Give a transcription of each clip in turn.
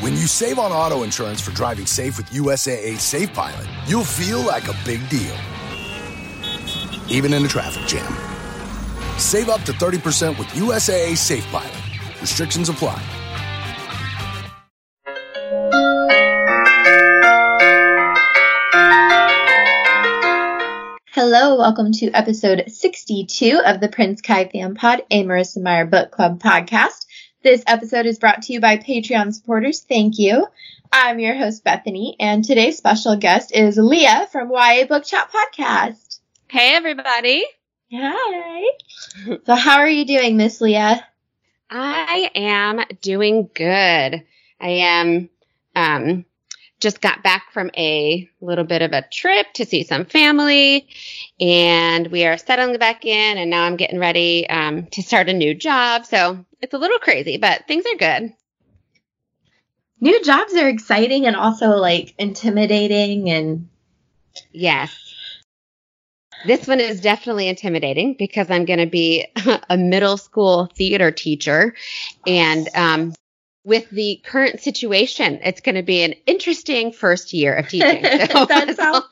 When you save on auto insurance for driving safe with USAA Safe Pilot, you'll feel like a big deal, even in a traffic jam. Save up to 30% with USAA Safe Pilot. Restrictions apply. Hello, welcome to episode 62 of the Prince Kai Fan Pod, a Marissa Meyer Book Club podcast. This episode is brought to you by Patreon supporters. Thank you. I'm your host, Bethanie, and today's special guest is Leah from YA Book Chat Podcast. Hey, everybody. Hi. so, how are you doing, Miss Leah? I am doing good. I am, um, just got back from a little bit of a trip to see some family and we are settling back in and now I'm getting ready um, to start a new job. So it's a little crazy, but things are good. New jobs are exciting and also like intimidating and yes. This one is definitely intimidating because I'm going to be a middle school theater teacher and um, with the current situation, it's going to be an interesting first year of teaching. So that, sounds,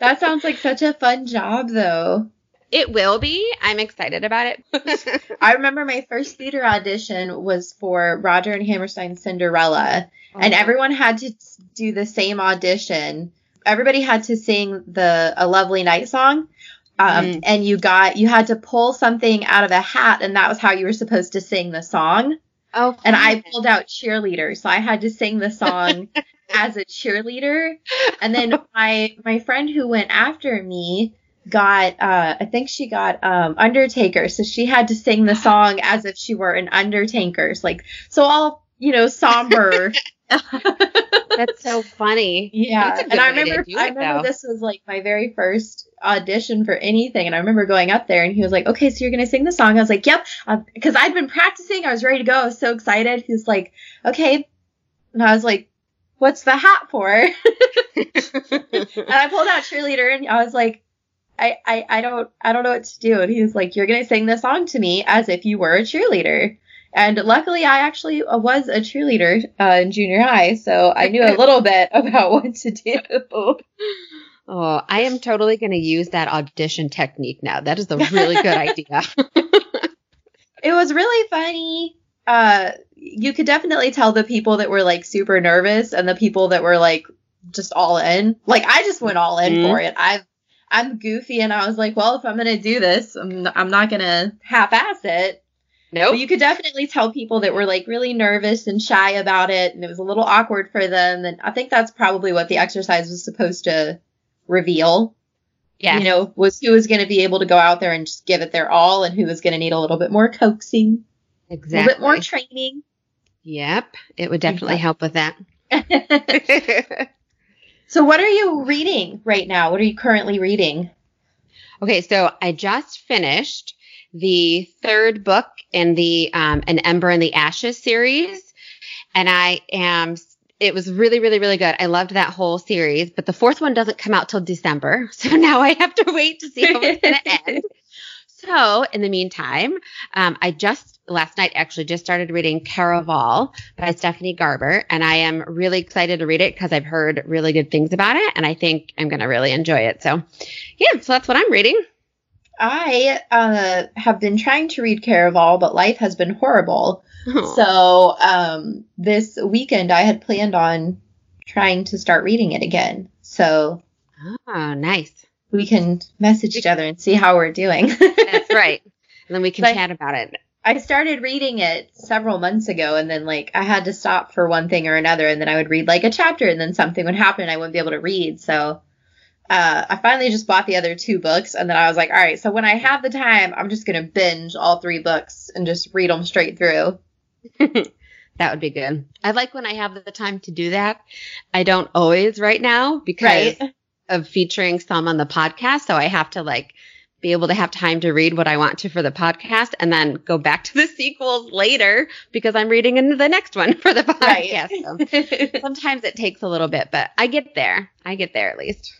that sounds like such a fun job, though. It will be. I'm excited about it. I remember my first theater audition was for Roger and Hammerstein's Cinderella, oh. and everyone had to do the same audition. Everybody had to sing the A Lovely Night song. Um, mm. and you got you had to pull something out of a hat and that was how you were supposed to sing the song. Oh, and I pulled out cheerleader, so I had to sing the song as a cheerleader. And then my my friend who went after me got uh I think she got um Undertaker, so she had to sing the song as if she were an Undertaker's like so all, you know, somber That's so funny. Yeah. And I remember I remember this was like my very first audition for anything and I remember going up there and he was like, "Okay, so you're going to sing the song." I was like, "Yep." Because uh, I'd been practicing, I was ready to go. I was so excited. He was like, "Okay." And I was like, "What's the hat for?" and I pulled out cheerleader and I was like, I, I, I don't I don't know what to do. And he was like, You're gonna sing the song to me as if you were a cheerleader. And luckily, I actually was a cheerleader uh, in junior high, so I knew a little bit about what to do. Oh, I am totally going to use that audition technique now. That is a really good idea. it was really funny. Uh, you could definitely tell the people that were like super nervous and the people that were like just all in. Like I just went all in mm-hmm. for it. I I'm goofy and I was like, well, if I'm gonna do this, I'm I'm not gonna half-ass it. No. Nope. you could definitely tell people that were like really nervous and shy about it and it was a little awkward for them. And I think that's probably what the exercise was supposed to reveal. Yeah. You know, was who was going to be able to go out there and just give it their all and who was going to need a little bit more coaxing. Exactly. A little bit more training. Yep. It would definitely help with that. so what are you reading right now? What are you currently reading? Okay, so I just finished the third book in the um, An Ember in the Ashes series. And I am, it was really, really, really good. I loved that whole series, but the fourth one doesn't come out till December. So now I have to wait to see how it's going to end. So in the meantime, um, I just last night actually just started reading Caraval by Stephanie Garber, and I am really excited to read it because I've heard really good things about it, and I think I'm going to really enjoy it. So, yeah, so that's what I'm reading. I uh, have been trying to read Caraval, but life has been horrible. So um, this weekend, I had planned on trying to start reading it again. So oh, nice. We can message each other and see how we're doing. That's right. And then we can chat about it. I started reading it several months ago, and then like I had to stop for one thing or another, and then I would read like a chapter, and then something would happen, and I wouldn't be able to read. So uh, I finally just bought the other two books, and then I was like, all right, so when I have the time, I'm just gonna binge all three books and just read them straight through. that would be good. I like when I have the time to do that. I don't always right now because right. of featuring some on the podcast, so I have to like be able to have time to read what I want to for the podcast and then go back to the sequels later because I'm reading into the next one for the podcast. Right. So sometimes it takes a little bit, but I get there. I get there at least.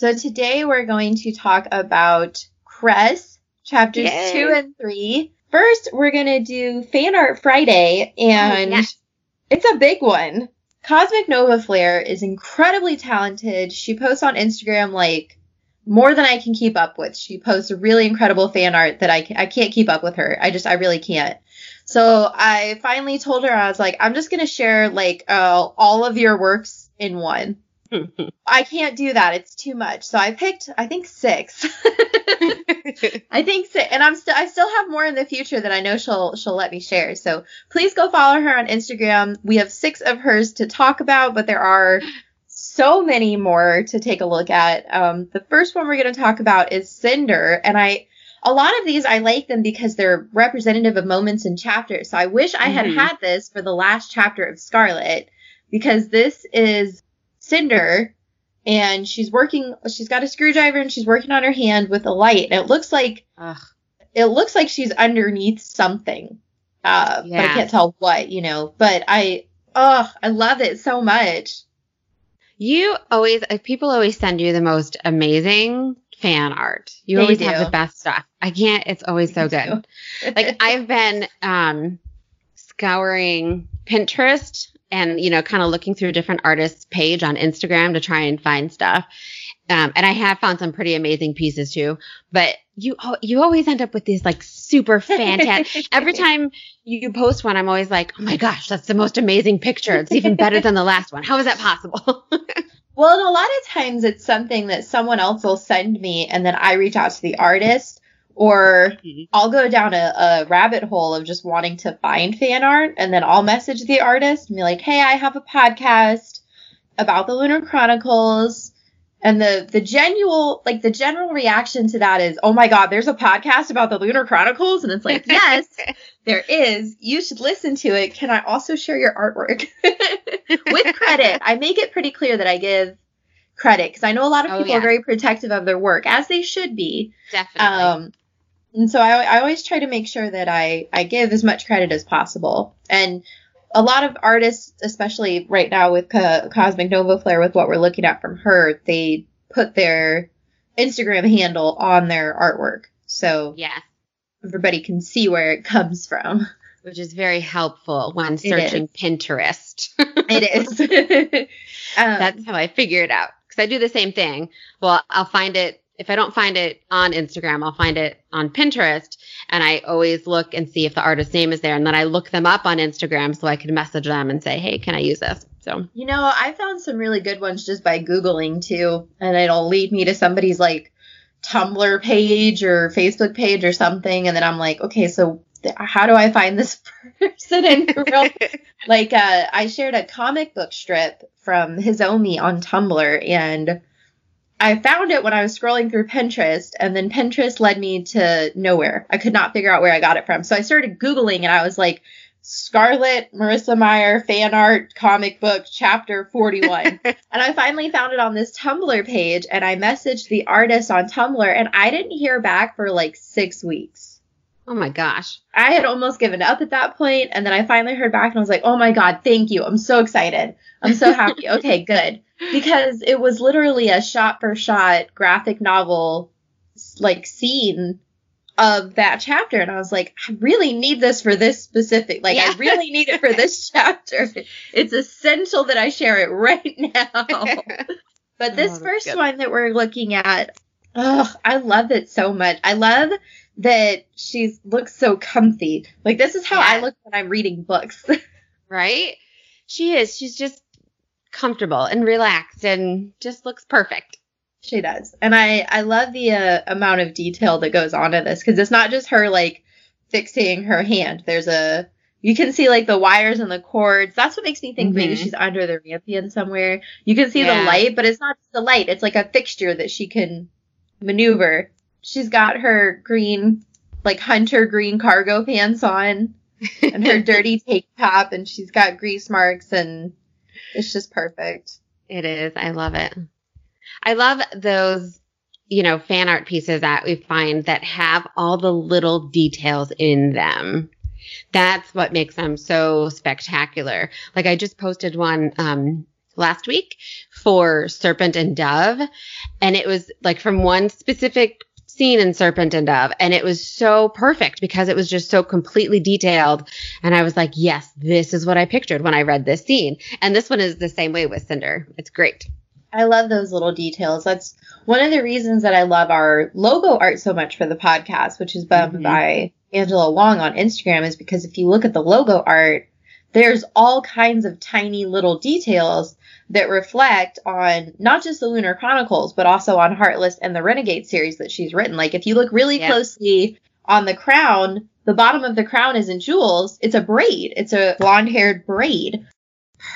So today we're going to talk about Cress, chapters Yay. two and three. First, we're going to do Fan Art Friday, and oh, yes. It's a big one. Cosmic Nova Flare is incredibly talented. She posts on Instagram like more than I can keep up with. She posts really incredible fan art that I, I can't keep up with her. I just, I really can't. So I finally told her, I was like, I'm just going to share like uh, all of your works in one. I can't do that. It's too much. So I picked, I think six. I think six, and I'm still I still have more in the future that I know she'll she'll let me share. So please go follow her on Instagram. We have six of hers to talk about, but there are so many more to take a look at. Um, the first one we're going to talk about is Cinder, and I a lot of these I like them because they're representative of moments in chapters. So I wish I had mm-hmm. had this for the last chapter of Scarlet because this is Cinder and she's working she's got a screwdriver and she's working on her hand with a light. And it looks like Ugh. it looks like she's underneath something. Uh yeah. but i can't tell what you know but i oh i love it so much. You always uh, people always send you the most amazing fan art. You they always do. have the best stuff. I can't it's always so good. like i've been um scouring pinterest and you know kind of looking through different artists page on instagram to try and find stuff. Um, and i have found some pretty amazing pieces too but you you always end up with these like super fantastic every time you post one i'm always like oh my gosh that's the most amazing picture. It's even better than the last one. How is that possible? Well and a lot of times it's something that someone else will send me and then i reach out to the artist or mm-hmm. I'll go down a, a, rabbit hole of just wanting to find fan art and then I'll message the artist and be like, hey, I have a podcast about the Lunar Chronicles. And the, the genuine, like the general reaction to that is, oh my God, there's a podcast about the Lunar Chronicles. And it's like, yes, there is. You should listen to it. Can I also share your artwork with credit? I make it pretty clear that I give credit because I know a lot of oh, people oh, yeah. are very protective of their work, as they should be. Definitely. Um, and so I, I always try to make sure that I, I give as much credit as possible. And a lot of artists, especially right now with Co- Cosmic Nova Flare, with what we're looking at from her, they put their Instagram handle on their artwork. So yeah, everybody can see where it comes from. Which is very helpful when searching Pinterest. it is. um, That's how I figure it out. Because I do the same thing. Well, I'll find it if I don't find it on Instagram, I'll find it on Pinterest. And I always look and see if the artist's name is there. And then I look them up on Instagram so I can message them and say, hey, can I use this? So, you know, I found some really good ones just by Googling too. And it'll lead me to somebody's like Tumblr page or Facebook page or something. And then I'm like, okay, so how do I find this person in real like uh, I shared a comic book strip from Hizomi on Tumblr and I found it when I was scrolling through Pinterest, and then Pinterest led me to nowhere. I could not figure out where I got it from. So I started Googling, and I was like, Scarlet Marissa Meyer fan art comic book chapter 41. and I finally found it on this Tumblr page, and I messaged the artist on Tumblr, and I didn't hear back for like six weeks. Oh my gosh. I had almost given up at that point, and then I finally heard back, and I was like, oh my God, thank you. I'm so excited. I'm so happy. okay, good because it was literally a shot for shot graphic novel like scene of that chapter and I was like I really need this for this specific like yeah. I really need it for this chapter. It's essential that I share it right now. but this oh, first good. one that we're looking at oh I love it so much. I love that she looks so comfy. Like this is how yeah. I look when I'm reading books. right? She is. She's just comfortable and relaxed and just looks perfect. She does. And I, I love the uh, amount of detail that goes on in this because it's not just her like fixing her hand. There's a, you can see like the wires and the cords. That's what makes me think mm-hmm. maybe she's under the rampion somewhere. You can see yeah. the light, but it's not just the light. It's like a fixture that she can maneuver. She's got her green, like hunter green cargo pants on and her dirty tank top and she's got grease marks and it's just perfect. It is. I love it. I love those, you know, fan art pieces that we find that have all the little details in them. That's what makes them so spectacular. Like I just posted one um, last week for Serpent and Dove, and it was like from one specific scene in Serpent and Dove. And it was so perfect because it was just so completely detailed. And I was like, yes, this is what I pictured when I read this scene. And this one is the same way with Cinder. It's great. I love those little details. That's one of the reasons that I love our logo art so much for the podcast, which is done mm-hmm. by Angela Wong on Instagram, is because if you look at the logo art, there's all kinds of tiny little details that reflect on not just the Lunar Chronicles, but also on Heartless and the Renegade series that she's written. Like if you look really yeah. closely on the crown, the bottom of the crown isn't jewels, it's a braid. It's a blonde haired braid.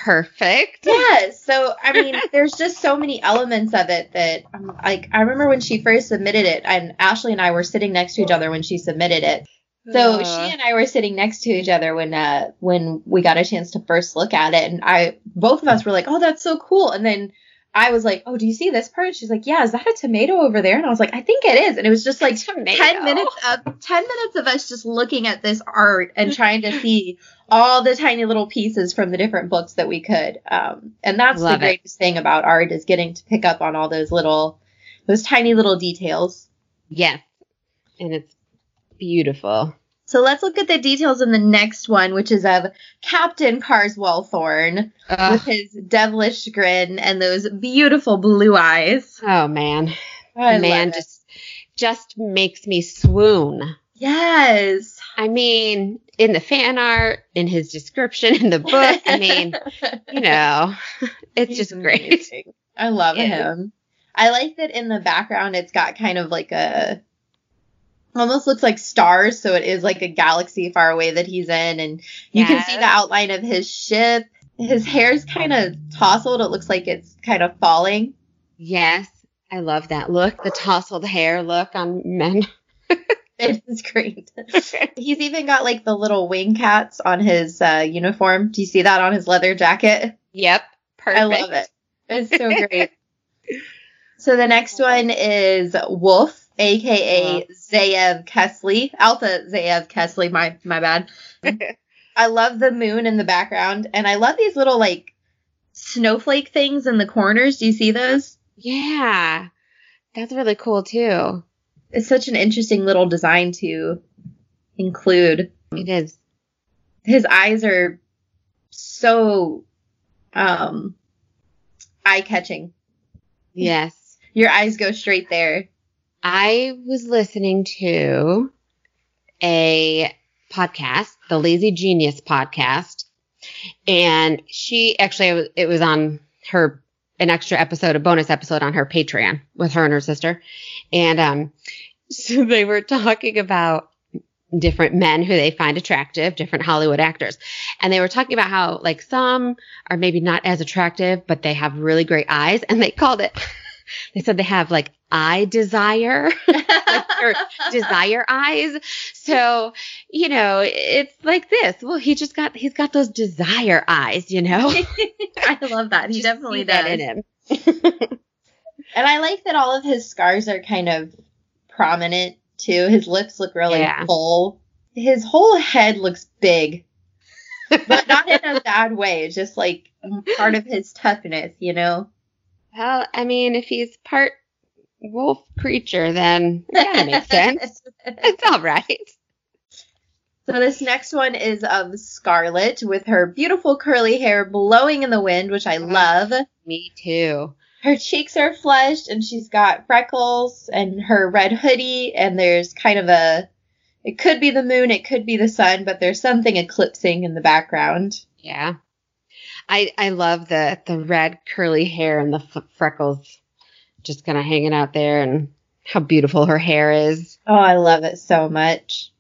Perfect. Yes. So I mean, there's just so many elements of it that um, like I remember when she first submitted it, and Ashley and I were sitting next to each other when she submitted it. So uh, she and I were sitting next to each other when uh when we got a chance to first look at it, and I both of us were like, "Oh, that's so cool!" And then I was like, "Oh, do you see this part?" She's like, "Yeah, is that a tomato over there?" And I was like, "I think it is." And it was just like tomato. ten minutes of ten minutes of us just looking at this art and trying to see all the tiny little pieces from the different books that we could. Um, and that's Love the greatest it. thing about art is getting to pick up on all those little, those tiny little details. Yes, and it's beautiful. So let's look at the details in the next one, which is of Captain Carswell Thorne Ugh. with his devilish grin and those beautiful blue eyes. Oh man, I man just just makes me swoon. Yes. I mean, in the fan art, in his description in the book, I mean, you know, it's He's just amazing. great. I love yeah. him. I like that in the background it's got kind of like a almost looks like stars, so it is like a galaxy far away that he's in, and you yes. can see the outline of his ship. His hair's kind of tousled. It looks like it's kind of falling. Yes, I love that look, the tousled hair look on men. it is great. He's even got like the little wing cats on his uh, uniform. Do you see that on his leather jacket? Yep, perfect. I love it. It's so great. so the next one is Wolf aka uh, Ze'ev Kesley, Alpha Ze'ev Kesley. My my bad. I love the moon in the background, and I love these little like snowflake things in the corners. Do you see those? Yeah, that's really cool too. It's such an interesting little design to include. It is. His eyes are so um eye catching. Yes. Your eyes go straight there. I was listening to a podcast, the Lazy Genius podcast, and she actually it was on her an extra episode, a bonus episode on her Patreon with her and her sister, and um, so they were talking about different men who they find attractive, different Hollywood actors. And they were talking about how like some are maybe not as attractive, but they have really great eyes. And they called it, they said they have like eye desire, like desire eyes. So, you know, it's like this. Well, he just got, he's got those desire eyes, you know? I love that. He definitely does. That in him. and I like that all of his scars are kind of prominent too. His lips look really yeah. full. His whole head looks big, but not in a bad way. It's just like part of his toughness, you know? Well, I mean, if he's part wolf creature, then it kind of makes sense. it's all right. So this next one is of Scarlet with her beautiful curly hair blowing in the wind, which I love. Me too. Her cheeks are flushed and she's got freckles and her red hoodie and there's kind of a it could be the moon, it could be the sun, but there's something eclipsing in the background. Yeah. I I love the the red curly hair and the f- freckles just kind of hanging out there and how beautiful her hair is. Oh, I love it so much.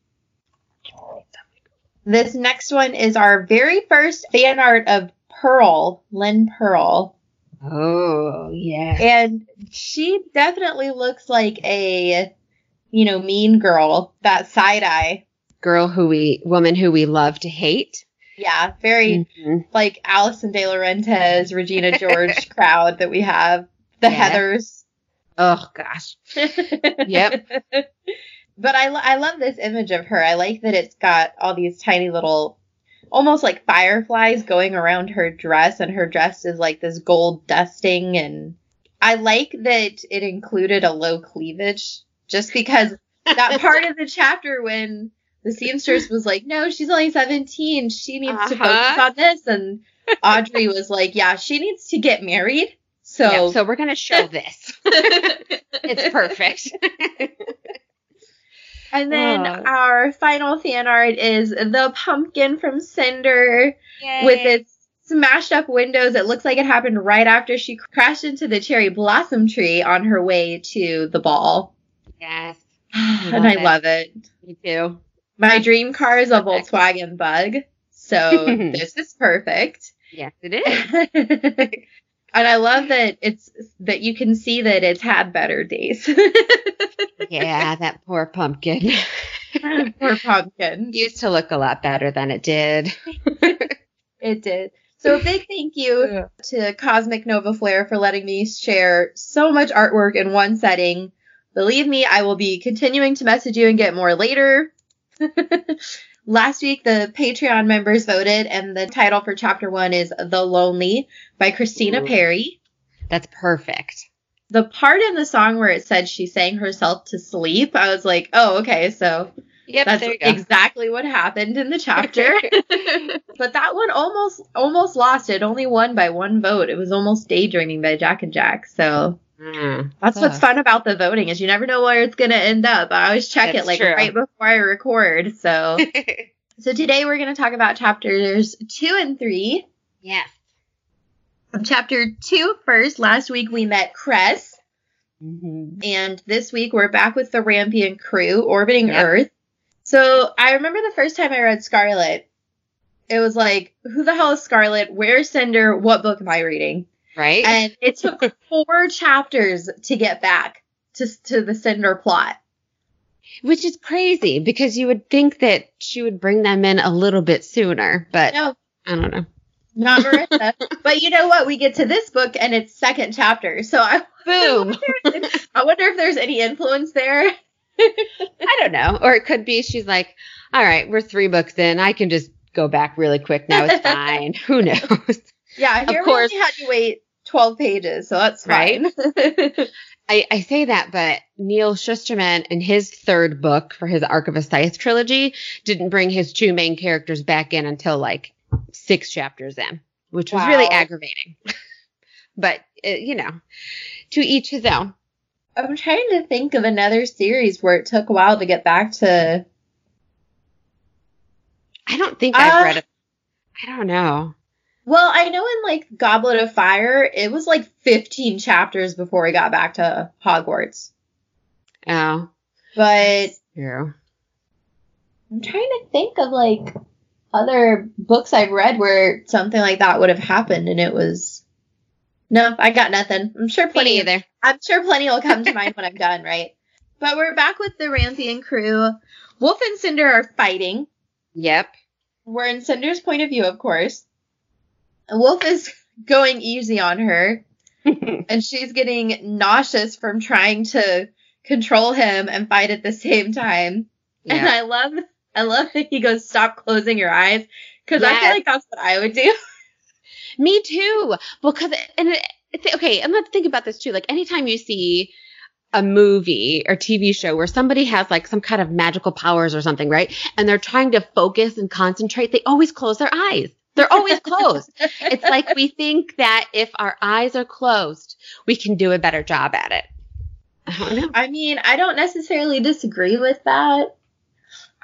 This next one is our very first fan art of Pearl, Linh Pearl. Oh, yeah. And she definitely looks like a, you know, mean girl, that side eye. Girl who we, woman who we love to hate. Yeah, very mm-hmm. like Alison DiLaurentis, Regina George crowd that we have. The yeah. Heathers. Oh gosh. yep. But I, I love this image of her. I like that it's got all these tiny little, almost like fireflies going around her dress, and her dress is like this gold dusting. And I like that it included a low cleavage just because that part of the chapter when the seamstress was like, "No, she's only 17. She needs uh-huh. to focus on this," and Adri was like, "Yeah, she needs to get married." So, yeah, so we're gonna show this. it's perfect. and then oh. our final fan art is the pumpkin from Cinder Yay. with its smashed up windows. It looks like it happened right after she crashed into the cherry blossom tree on her way to the ball. Yes. and I it. love it. Me too. My dream car is a Volkswagen Bug, so this is perfect. Yes, it is. and I love that it's that you can see that it's had better days. yeah, that poor pumpkin. poor pumpkin. Used to look a lot better than it did. it did. So a big thank you yeah. to Cosmic Nova Flare for letting me share so much artwork in one setting. Believe me, I will be continuing to message you and get more later. Last week, the Patreon members voted, and the title for chapter one is The Lonely by Christina Ooh. Perri. That's perfect. The part in the song where it said she sang herself to sleep, I was like, oh, okay, so Yep, that's exactly what happened in the chapter. but that one almost almost lost. It only won by one vote. It was almost daydreaming by Jack and Jack. So mm, that's what's fun about the voting is you never know where it's gonna end up. I always check that's it like true. right before I record. So so today we're gonna talk about chapters two and three. Yes. Chapter two first. Last week we met Cress. Mm-hmm. And this week we're back with the Rampion crew orbiting yep. Earth. So I remember the first time I read Scarlet, it was like, who the hell is Scarlet? Where's Cinder? What book am I reading? Right. And it took four chapters to get back to, to the Cinder plot. Which is crazy because you would think that she would bring them in a little bit sooner, but no. I don't know. Not Marissa. but you know what? We get to this book and it's second chapter. So I boom. I wonder, I wonder if there's any influence there. I don't know. Or it could be she's like, all right, we're three books in. I can just go back really quick now. It's fine. Who knows? Yeah, here of course, we only had you wait 12 pages, so that's fine. Right? I, I say that, but Neal Shusterman in his third book for his Arc of a Scythe trilogy didn't bring his two main characters back in until like six chapters in, which was really aggravating. but, uh, you know, to each his own. I'm trying to think of another series where it took a while to get back to. I don't think uh, I've read it. I don't know. Well, I know in like Goblet of Fire, it was like 15 chapters before we got back to Hogwarts. Oh. But. Yeah. I'm trying to think of like other books I've read where something like that would have happened and it was no, I got nothing. I'm sure plenty. either. I'm sure plenty will come to mind when I'm done, right? But we're back with the Rampion crew. Wolf and Cinder are fighting. Yep. We're in Cinder's point of view, of course. Wolf is going easy on her, and she's getting nauseous from trying to control him and fight at the same time. Yep. And I love, I love that he goes, "Stop closing your eyes," because yes. I feel like that's what I would do. Me too. Because and it, it's okay. And let's think about this too. Like anytime you see a movie or TV show where somebody has like some kind of magical powers or something, right? And they're trying to focus and concentrate, they always close their eyes. They're always closed. it's like we think that if our eyes are closed, we can do a better job at it. I don't know. I mean, I don't necessarily disagree with that.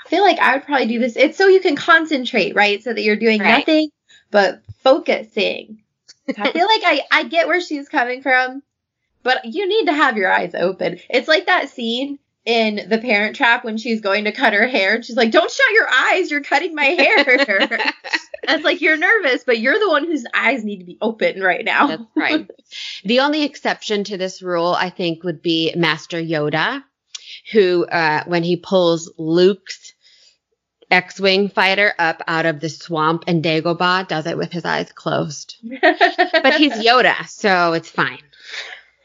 I feel like I would probably do this. It's so you can concentrate, right? So that you're doing right. nothing but focusing. I feel like I, I get where she's coming from, but you need to have your eyes open. It's like that scene in The Parent Trap when she's going to cut her hair and she's like, Don't shut your eyes, you're cutting my hair. it's like you're nervous, but you're the one whose eyes need to be open right now. That's right. the only exception to this rule, I think, would be Master Yoda, who, uh, when he pulls Luke's X-wing fighter up out of the swamp, and Dagobah does it with his eyes closed. but he's Yoda, so it's fine.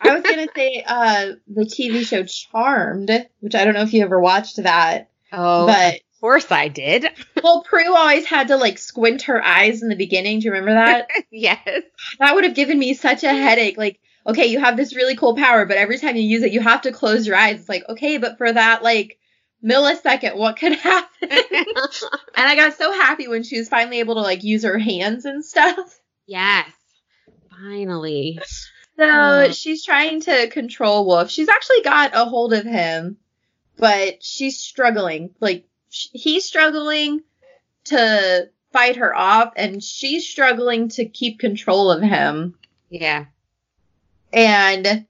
I was gonna say uh, the TV show Charmed, which I don't know if you ever watched that. Oh, but of course I did. well, Prue always had to like squint her eyes in the beginning. Do you remember that? yes. That would have given me such a headache. Like okay, you have this really cool power, but every time you use it, you have to close your eyes. It's like, okay, but for that, like, millisecond, what could happen? and I got so happy when she was finally able to, like, use her hands and stuff. Yes. Finally. So oh. she's trying to control Wolf. She's actually got a hold of him, but she's struggling. Like, he's struggling to fight her off, and she's struggling to keep control of him. Yeah. And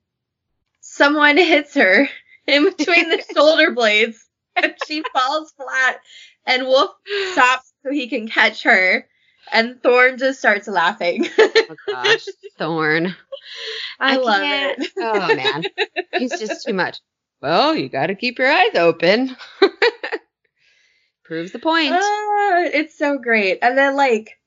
someone hits her in between the shoulder blades, and she falls flat, and Wolf stops so he can catch her. And Thorne just starts laughing. oh gosh, Thorne. I, I love it. Oh man, he's just too much. Well, you got to keep your eyes open. Proves the point. Uh, it's so great. And then like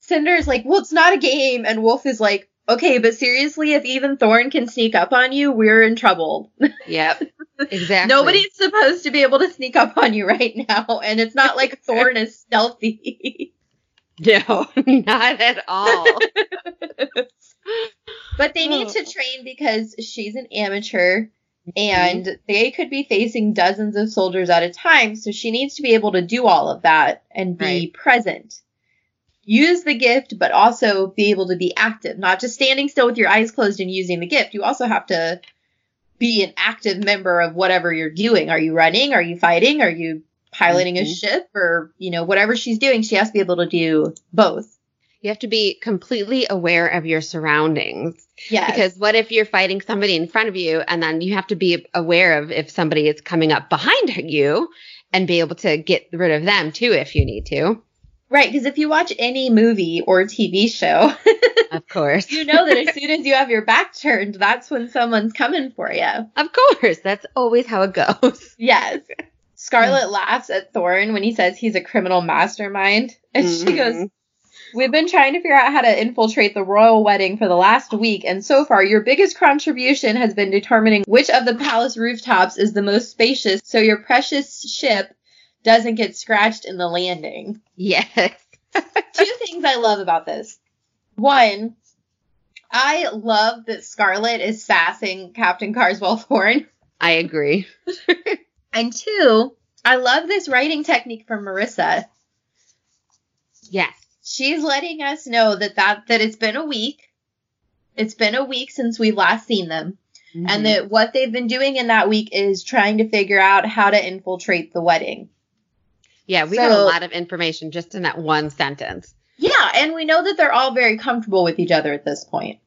Cinder's like, well, it's not a game, and Wolf is like, okay, but seriously, if even Thorne can sneak up on you, we're in trouble. Yep. Exactly. Nobody's supposed to be able to sneak up on you right now, and it's not like Thorne is stealthy. No, not at all. but they need to train because she's an amateur and mm-hmm. they could be facing dozens of soldiers at a time. So she needs to be able to do all of that and be right. present. Use the gift, but also be able to be active, not just standing still with your eyes closed and using the gift. You also have to be an active member of whatever you're doing. Are you running? Are you fighting? Are you piloting mm-hmm. a ship? Or, you know, whatever she's doing, she has to be able to do both. You have to be completely aware of your surroundings. Yeah. Because what if you're fighting somebody in front of you and then you have to be aware of if somebody is coming up behind you and be able to get rid of them too if you need to. Right, because if you watch any movie or TV show, of course, you know that as soon as you have your back turned, that's when someone's coming for you. Of course, that's always how it goes. Yes. Scarlet laughs at Thorne when he says he's a criminal mastermind, and mm-hmm. she goes, We've been trying to figure out how to infiltrate the royal wedding for the last week, and so far, your biggest contribution has been determining which of the palace rooftops is the most spacious so your precious ship doesn't get scratched in the landing. Yes. Two things I love about this. One, I love that Scarlet is sassing Captain Carswell Thorne. I agree. and two, I love this writing technique from Marissa. Yes she's letting us know that that that it's been a week. It's been a week since we've last seen them. Mm-hmm. And that what they've been doing in that week is trying to figure out how to infiltrate the wedding. Yeah, we so, got a lot of information just in that one sentence. Yeah, and we know that they're all very comfortable with each other at this point.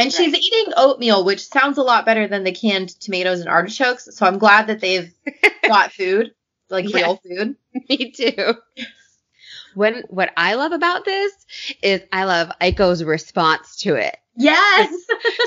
And right. she's eating oatmeal, which sounds a lot better than the canned tomatoes and artichokes. So I'm glad that they've got food, like yes. real food. Me too. When what I love about this is I love Iko's response to it. Yes.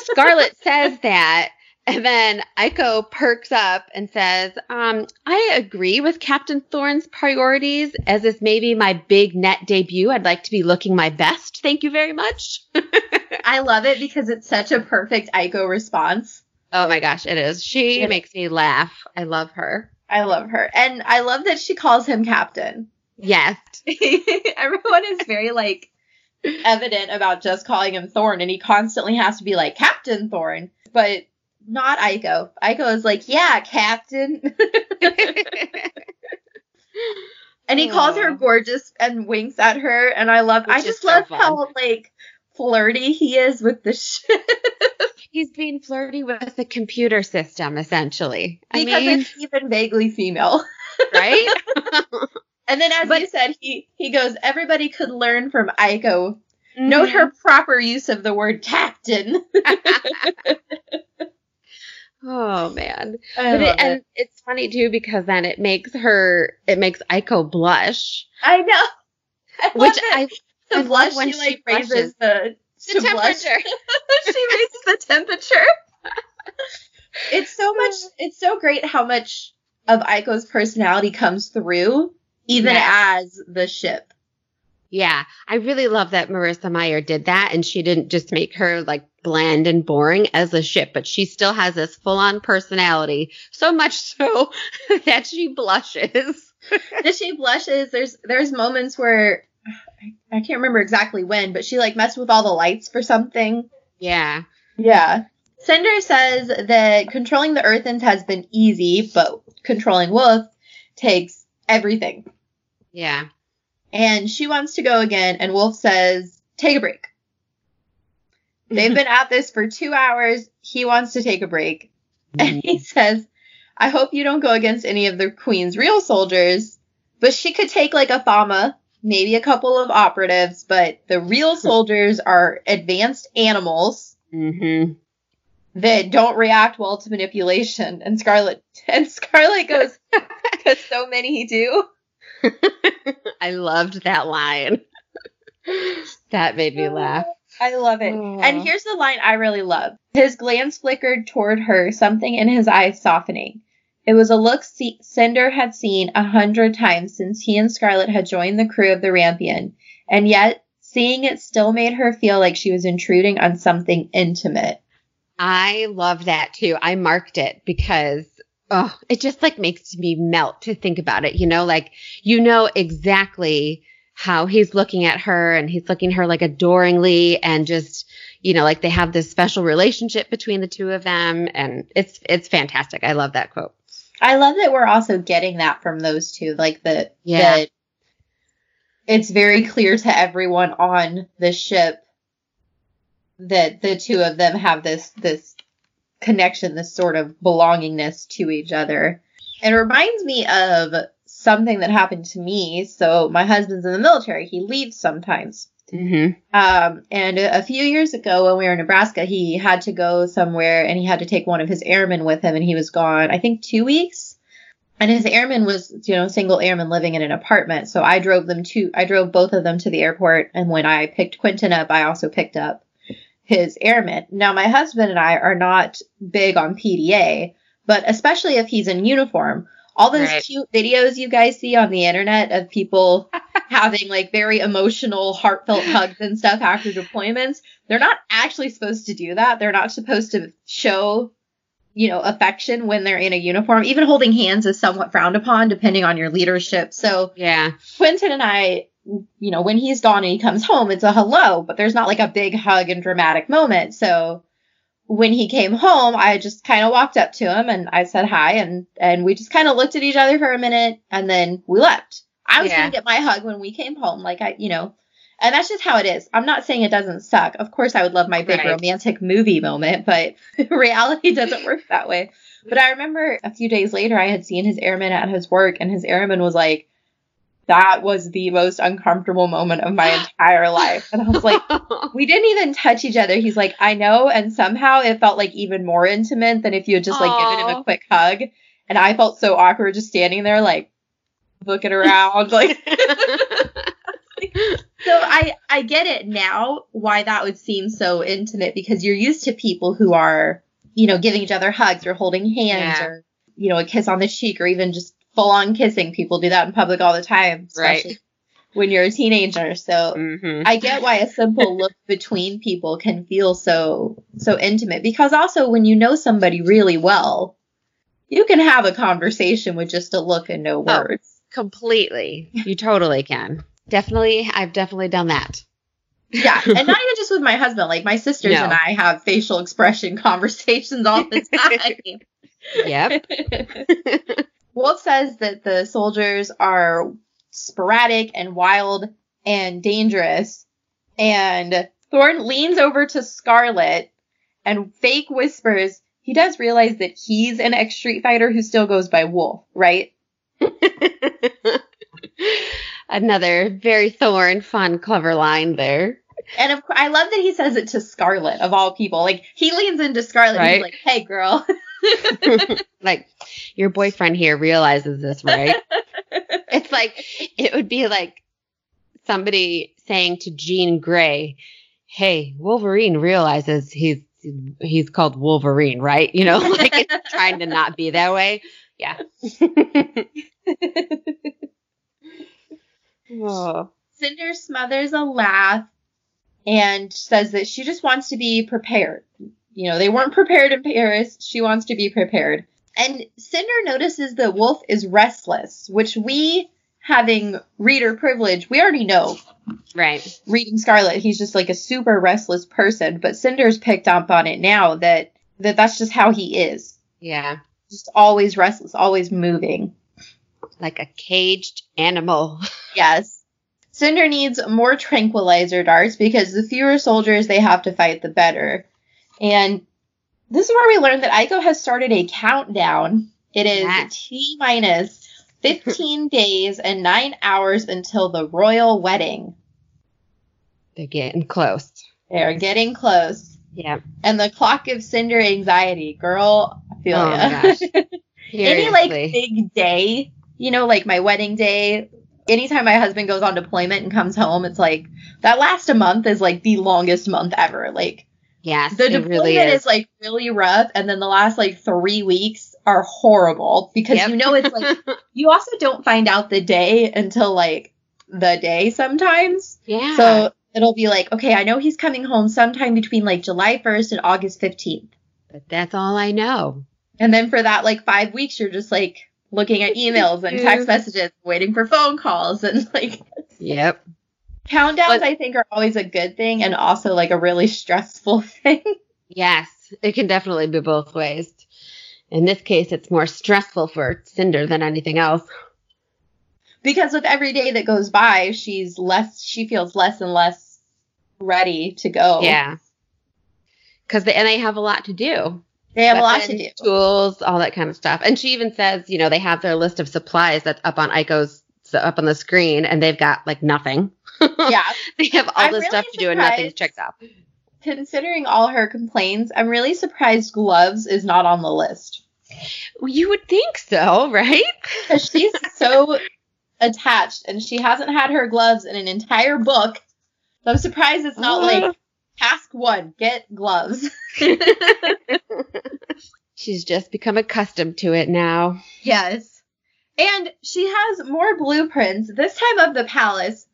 Scarlet says that and then Iko perks up and says, um, I agree with Captain Thorne's priorities. As this may be my big net debut, I'd like to be looking my best. Thank you very much. I love it because it's such a perfect Iko response. Oh my gosh, it is. She it makes me laugh. I love her. I love her. And I love that she calls him Captain. Yes. Everyone is very like evident about just calling him Thorne, and he constantly has to be like Captain Thorne, but not Iko. Iko is like, yeah, Captain. and he Aww. calls her gorgeous and winks at her, and I love. Which I just love so how like flirty he is with the ship. He's being flirty with the computer system, essentially. Because I mean, it's even vaguely female, right? And then, as but, you said, he he goes. Everybody could learn from Iko. Mm-hmm. Note her proper use of the word captain. Oh man, but it, and it's funny too because then it makes her, it makes Iko blush. I know, I which I, the I blush when she, like raises the, the temperature. she raises the temperature. it's so much. It's so great how much of Iko's personality comes through even yes. as the ship. Yeah, I really love that Marissa Meyer did that, and she didn't just make her like bland and boring as a ship, but she still has this full on personality, so much so that she blushes. that she blushes. There's there's moments where I, I can't remember exactly when, but she like messed with all the lights for something. Yeah. Yeah. Cinder says that controlling the Earthens has been easy, but controlling Wolf takes everything. Yeah. And she wants to go again, and Wolf says, take a break. They've been at this for two hours. He wants to take a break. And he says, I hope you don't go against any of the Queen's real soldiers, but she could take like a Thama, maybe a couple of operatives, but the real soldiers are advanced animals mm-hmm. that don't react well to manipulation. And Scarlet and Scarlet goes, because so many do. I loved that line. that made me laugh. I love it. Aww. And here's the line I really love. His glance flickered toward her, something in his eyes softening. It was a look C- Cinder had seen a hundred times since he and Scarlet had joined the crew of the Rampion, and yet seeing it still made her feel like she was intruding on something intimate. I love that too. I marked it because oh, it just like makes me melt to think about it. You know, like you know exactly how he's looking at her and he's looking at her like adoringly and just you know like they have this special relationship between the two of them and it's it's fantastic. I love that quote. I love that we're also getting that from those two like the yeah. the, it's very clear to everyone on the ship that the two of them have this this connection this sort of belongingness to each other it reminds me of something that happened to me. So my husband's in the military. He leaves sometimes. Mm-hmm. Um, and a, a few years ago, when we were in Nebraska, he had to go somewhere and he had to take one of his airmen with him, and he was gone, I think, two weeks. And his airman was, you know, single airman living in an apartment. So I drove them to, I drove both of them to the airport. And when I picked Quentin up, I also picked up his airman. Now, my husband and I are not big on PDA, but especially if he's in uniform, all those right. cute videos you guys see on the internet of people having like very emotional, heartfelt hugs and stuff after deployments, they're not actually supposed to do that. They're not supposed to show, you know, affection when they're in a uniform. Even holding hands is somewhat frowned upon depending on your leadership. So, yeah. Quentin and I, you know, when he's gone and he comes home, it's a hello, but there's not like a big hug and dramatic moment. So, when he came home, I just kind of walked up to him and I said hi and and we just kind of looked at each other for a minute and then we left. I was yeah. going to get my hug when we came home like I, you know, and that's just how it is. I'm not saying it doesn't suck. Of course I would love my big right. romantic movie moment, but reality doesn't work that way. But I remember a few days later I had seen his airman at his work and his airman was like that was the most uncomfortable moment of my entire life. And I was like, we didn't even touch each other. He's like, I know. And somehow it felt like even more intimate than if you had just like Aww. given him a quick hug. And I felt so awkward just standing there, like looking around, like. so I I get it now why that would seem so intimate because you're used to people who are you know giving each other hugs or holding hands yeah. or you know a kiss on the cheek or even just full on kissing. People do that in public all the time, especially right. when you're a teenager. So mm-hmm. I get why a simple look between people can feel so so intimate because also when you know somebody really well, you can have a conversation with just a look and no oh, words. Oh, completely. You totally can. Definitely, I've definitely done that. Yeah, and not even just with my husband. Like my sisters no. and I have facial expression conversations all the time. yep. Wolf says that the soldiers are sporadic and wild and dangerous. And Thorne leans over to Scarlet and fake whispers he does realize that he's an ex Street Fighter who still goes by Wolf, right? Another very Thorne, fun, clever line there. And of course, I love that he says it to Scarlet of all people. Like he leans into Scarlet right? and he's like, "Hey, girl." like your boyfriend here realizes this, right? it's like it would be like somebody saying to Jean Grey, "Hey, Wolverine realizes he's he's called Wolverine, right? You know, like it's trying to not be that way. Yeah. oh. Cinder smothers a laugh and says that she just wants to be prepared. You know, they weren't prepared in Paris. She wants to be prepared. And Cinder notices that Wolf is restless, which we having reader privilege, we already know. Right. Reading Scarlet, he's just like a super restless person, but Cinder's picked up on it now that that that's just how he is. Yeah. Just always restless, always moving. Like a caged animal. yes. Cinder needs more tranquilizer darts because the fewer soldiers they have to fight, the better. And this is where we learned that Iko has started a countdown. It is. T minus 15 days and 9 hours until the royal wedding. They're getting close. They're getting close. Yeah. And the clock gives Cinder anxiety. Girl, I feel oh ya. Any like big day, you know, like my wedding day, anytime my husband goes on deployment and comes home, it's like that last a month is like the longest month ever. Like Yes, the deployment really is. is. like really rough, and then the last like three weeks are horrible because yep. you know it's like you also don't find out the day until like the day sometimes. Yeah. So it'll be like, okay, I know he's coming home sometime between like July 1st and August 15th. But that's all I know. And then for that like five weeks, you're just like looking at emails and text messages, waiting for phone calls, and like. Yep. Countdowns, but, I think, are always a good thing and also like a really stressful thing. Yes, it can definitely be both ways. In this case, it's more stressful for Cinder than anything else. Because with every day that goes by, she's less, she feels less and less ready to go. Yeah. Because they, and they have a lot to do. They have Weapons, a lot to do. Tools, all that kind of stuff. And she even says, you know, they have their list of supplies that's up on Iko's up on the screen, and they've got like nothing. Yeah, they have all I'm this really stuff to do, and nothing's checked off. Considering all her complaints, I'm really surprised gloves is not on the list. You would think so, right? Because she's so attached, and she hasn't had her gloves in an entire book. So I'm surprised it's not uh, like task one: get gloves. She's just become accustomed to it now. Yes. And she has more blueprints, this time of the palace.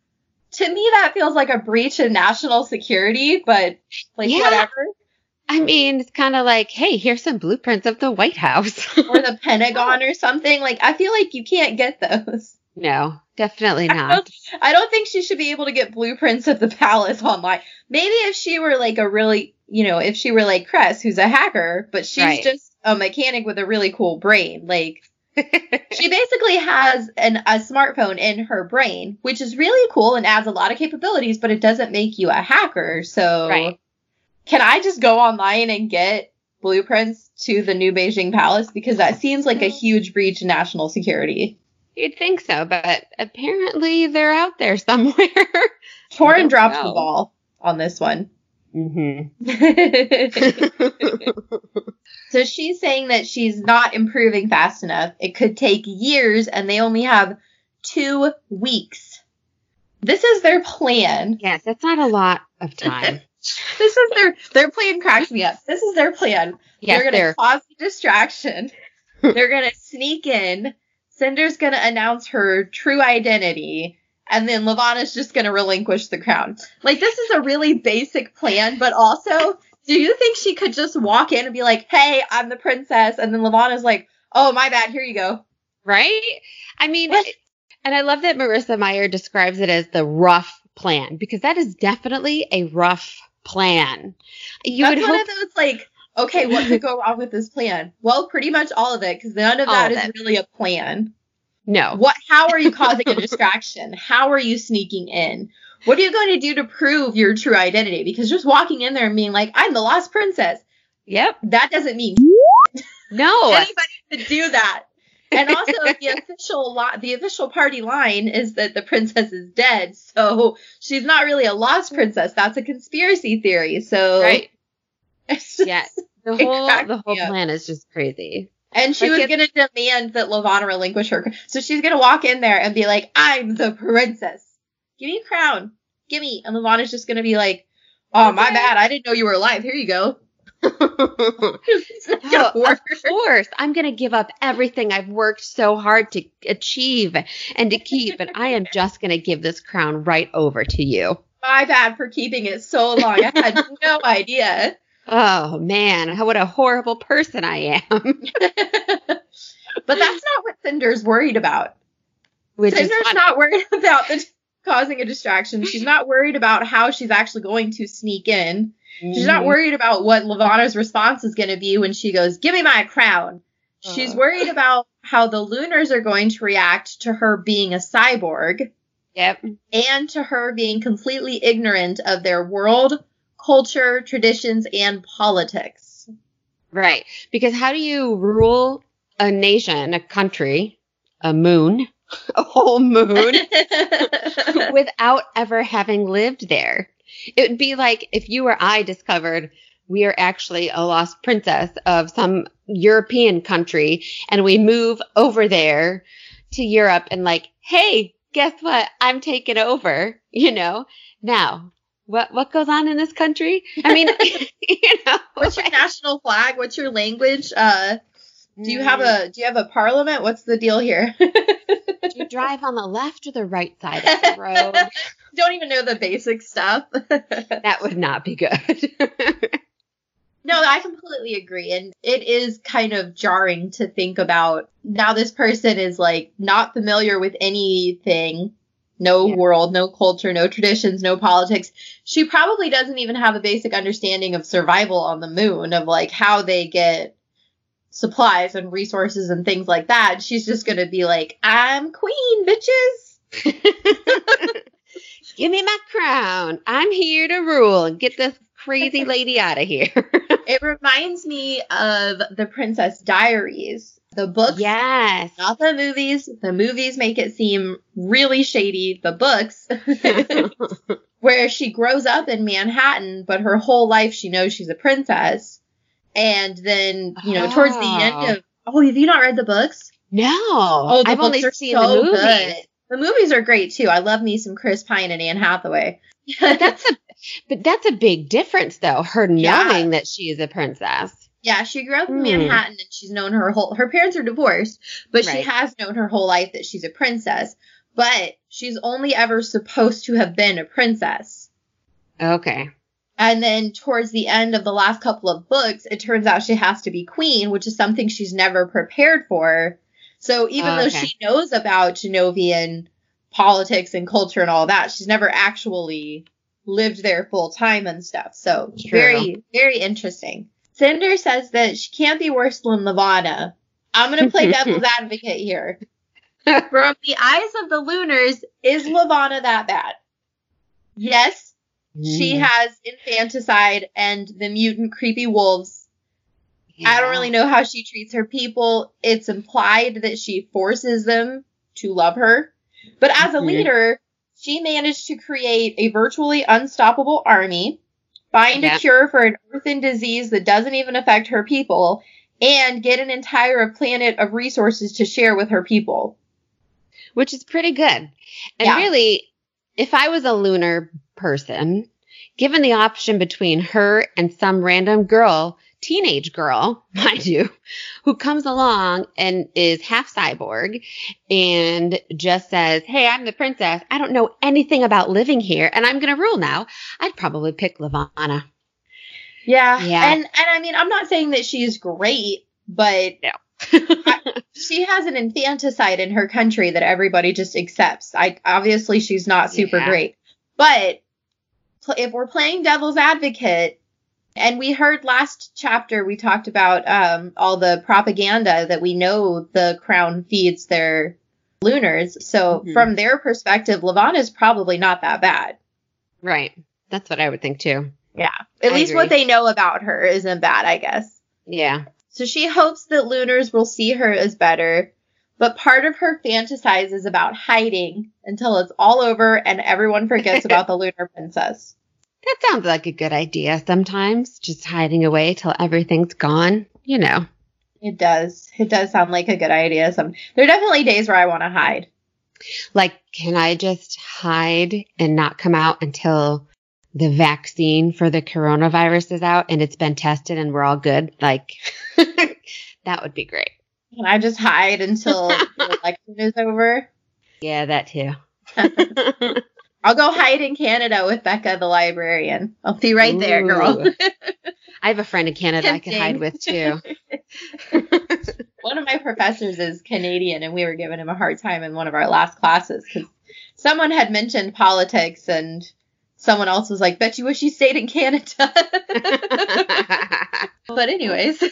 To me, that feels like a breach in national security, but like yeah. whatever. I mean, it's kind of like, hey, here's some blueprints of the White House or the Pentagon or something. Like, I feel like you can't get those. No, definitely not. I don't, I don't, think she should be able to get blueprints of the palace online. Maybe if she were like a really, you know, if she were like Cress, who's a hacker, but she's right. just a mechanic with a really cool brain. Like, she basically has an, a smartphone in her brain, which is really cool and adds a lot of capabilities, but it doesn't make you a hacker. So, right. can I just go online and get blueprints to the new Beijing Palace? Because that seems like a mm-hmm. huge breach in national security. You'd think so, but apparently they're out there somewhere. Torin dropped know. the ball on this one. Mm-hmm. so she's saying that she's not improving fast enough. It could take years, and they only have two weeks. This is their plan. Yes, that's not a lot of time. this is their their plan. Cracks me up. This is their plan. Yes, they're gonna cause a distraction. they're gonna sneak in. Cinder's gonna announce her true identity and then Levana's just going to relinquish the crown. Like, this is a really basic plan, but also, do you think she could just walk in and be like, hey, I'm the princess? And then Levana's like, oh, my bad, here you go. Right? I mean, and I love that Marissa Meyer describes it as the rough plan because that is definitely a rough plan. You That's would one hope- of those, like, okay, what could go wrong with this plan? Well, pretty much all of it because none of that of is really a plan. No. What? How are you causing a distraction? How are you sneaking in? What are you going to do to prove your true identity? Because just walking in there and being like, "I'm the lost princess," yep, that doesn't mean no anybody could do that. And also, the official lo- the official party line is that the princess is dead, so she's not really a lost princess. That's a conspiracy theory. So right, yes, the whole the whole plan is just crazy. And she like was going to demand that Levana relinquish her. So she's going to walk in there and be like, I'm the princess. Give me a crown. Give me. And Levana's just going to be like, oh, okay. my bad. I didn't know you were alive. Here you go. oh, of course. I'm going to give up everything I've worked so hard to achieve and to keep. and I am just going to give this crown right over to you. My bad for keeping it so long. I had no idea. Oh man, what a horrible person I am. but that's not what Cinder's worried about. Which Cinder's not worried about the causing a distraction. She's not worried about how she's actually going to sneak in. She's not mm-hmm. worried about what Levana's response is going to be when she goes, "Give me my crown." Uh. She's worried about how the Lunars are going to react to her being a cyborg. Yep. And to her being completely ignorant of their world, culture, traditions, and politics. Right. Because how do you rule a nation, a country, a moon, a whole moon without ever having lived there? It would be like if you or I discovered we are actually a lost princess of some European country and we move over there to Europe and like, hey, guess what? I'm taking over, you know? Now, what what goes on in this country? I mean, you know. What's your national flag? What's your language? Uh do you have a mm. do you have a parliament? What's the deal here? do you drive on the left or the right side of the road? Don't even know the basic stuff. that would not be good. No, I completely agree. And it is kind of jarring to think about now this person is like not familiar with anything. No yeah. world, no culture, no traditions, no politics. She probably doesn't even have a basic understanding of survival on the moon, of like how they get supplies and resources and things like that. She's just going to be like, I'm queen, bitches. Give me my crown. I'm here to rule and get this crazy lady out of here. it reminds me of the Princess Diaries. The books, yes, not the movies. The movies make it seem really shady. The books, where she grows up in Manhattan, but her whole life she knows she's a princess. And then, you know, oh. towards the end oh. of, oh, have you not read the books? No. Oh, the I've books are so good. The movies are great too. I love me some Chris Pine and Anne Hathaway. that's a but that's a big difference, though. Her knowing yeah. that she is a princess. Yeah, she grew up in mm. Manhattan and she's known her whole. Her parents are divorced, but right. she has known her whole life that she's a princess. But she's only ever supposed to have been a princess. Okay. And then towards the end of the last couple of books, it turns out she has to be queen, which is something she's never prepared for. So even though she knows about Genovian politics and culture and all that, she's never actually lived there full time and stuff. So True. very, very interesting. Cinder says that she can't be worse than Levana. I'm going to play devil's advocate here. From the eyes of the Lunars, is Levana that bad? Yes, she has infanticide and the mutant creepy wolves. Yeah. I don't really know how she treats her people. It's implied that she forces them to love her. But as a leader, she managed to create a virtually unstoppable army, find yeah. a cure for an earthen disease that doesn't even affect her people, and get an entire planet of resources to share with her people. Which is pretty good. And yeah. really, if I was a lunar person, given the option between her and some random girl teenage girl, mind you, who comes along and is half cyborg and just says, Hey, I'm the princess. I don't know anything about living here and I'm going to rule now. I'd probably pick Levana. Yeah. Yeah. And, and I mean, I'm not saying that she's great, but no. I, she has an infanticide in her country that everybody just accepts. I obviously she's not super yeah. great, but if we're playing devil's advocate, and we heard last chapter we talked about um, all the propaganda that we know the crown feeds their lunars. So mm-hmm. from their perspective, Levana is probably not that bad. Right. That's what I would think too. Yeah. At I least agree. what they know about her isn't bad, I guess. Yeah. So she hopes that lunars will see her as better, but part of her fantasizes about hiding until it's all over and everyone forgets about the lunar princess. That sounds like a good idea sometimes, just hiding away till everything's gone, you know. It does. It does sound like a good idea. Some there are definitely days where I want to hide. Like, can I just hide and not come out until the vaccine for the coronavirus is out and it's been tested and we're all good? Like, that would be great. Can I just hide until the election is over? Yeah, that too. I'll go hide in Canada with Becca the librarian. I'll be right Ooh. there, girl. I have a friend in Canada Tempting. I can hide with too. one of my professors is Canadian, and we were giving him a hard time in one of our last classes because someone had mentioned politics, and someone else was like, "Bet you wish you stayed in Canada." but anyways.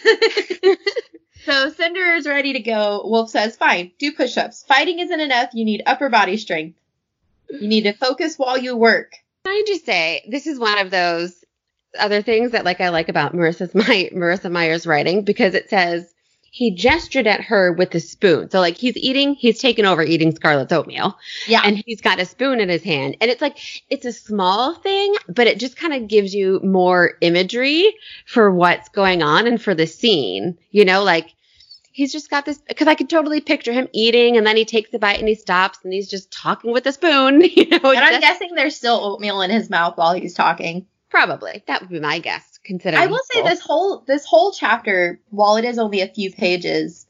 So Cinder is ready to go. Wolf says, fine, do push-ups. Fighting isn't enough. You need upper body strength. You need to focus while you work. Can I just say, this is one of those other things that like I like about Marissa's my Marissa Meyer's writing because it says he gestured at her with a spoon. So like he's eating, he's taken over eating Scarlet's oatmeal. Yeah. And he's got a spoon in his hand. And it's like it's a small thing, but it just kind of gives you more imagery for what's going on and for the scene. You know, like he's just got this because I could totally picture him eating and then he takes a bite and he stops and he's just talking with a spoon. You know, and I'm guessing there's still oatmeal in his mouth while he's talking. Probably. That would be my guess, considering I will say this whole this whole chapter, while it is only a few pages,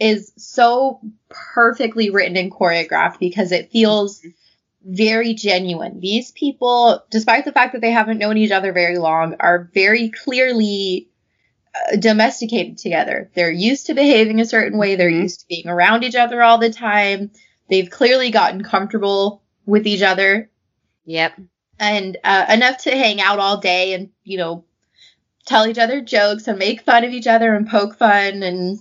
is so perfectly written and choreographed because it feels mm-hmm. very genuine. These people, despite the fact that they haven't known each other very long, are very clearly domesticated together. They're used to behaving a certain way. They're mm-hmm. used to being around each other all the time. They've clearly gotten comfortable with each other. Yep. And uh, enough to hang out all day and, you know, tell each other jokes and make fun of each other and poke fun. And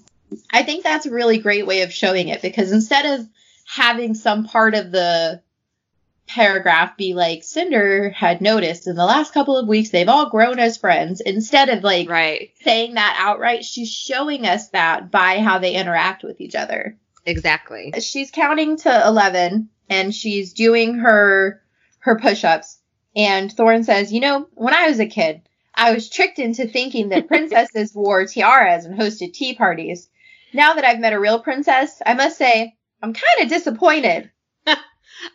I think that's a really great way of showing it because instead of having some part of the paragraph be like Cinder had noticed in the last couple of weeks they've all grown as friends. Instead of like right. saying that outright she's showing us that by how they interact with each other. Exactly. She's counting to 11 and she's doing her her push-ups. And Thorne says you know when I was a kid I was tricked into thinking that princesses wore tiaras and hosted tea parties. Now that I've met a real princess I must say I'm kind of disappointed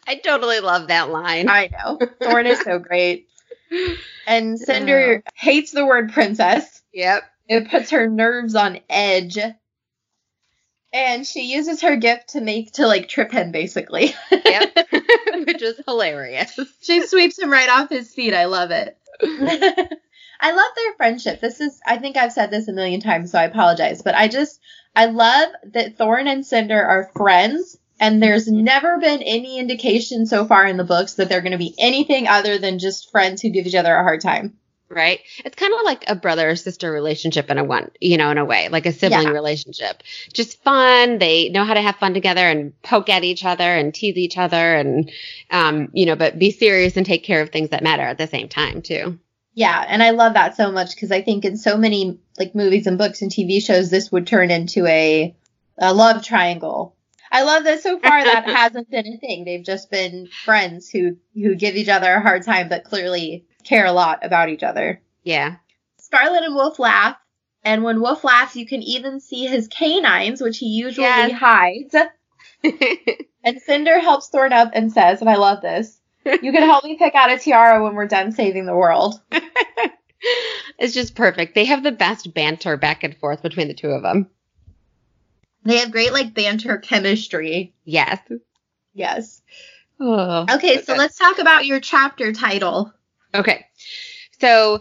I totally love that line. I know. Thorne is so great. And Cinder hates the word princess. Yep. It puts her nerves on edge. And she uses her gift to make to like trip him basically. yep. Which is hilarious. She sweeps him right off his feet. I love it. I love their friendship. This is I think I've said this a million times, so I apologize. But I just I love that Thorne and Cinder are friends and there's never been any indication so far in the books that they're going to be anything other than just friends who give each other a hard time. Right. It's kind of like a brother sister relationship in a one, you know, in a way, like a sibling yeah. relationship. Just fun. They know how to have fun together and poke at each other and tease each other and, um, you know, but be serious and take care of things that matter at the same time too. Yeah, and I love that so much because I think in so many like movies and books and TV shows, this would turn into a, a love triangle I love that so far that hasn't been a thing. They've just been friends who who give each other a hard time, but clearly care a lot about each other. Yeah. Scarlet and Wolf laugh, and when Wolf laughs, you can even see his canines, which he usually yes. hides. and Cinder helps Thorne up and says, and I love this, you can help me pick out a tiara when we're done saving the world. it's just perfect. They have the best banter back and forth between the two of them. They have great like banter chemistry. Yes. Yes. Oh, okay, so let's talk about your chapter title. Okay. So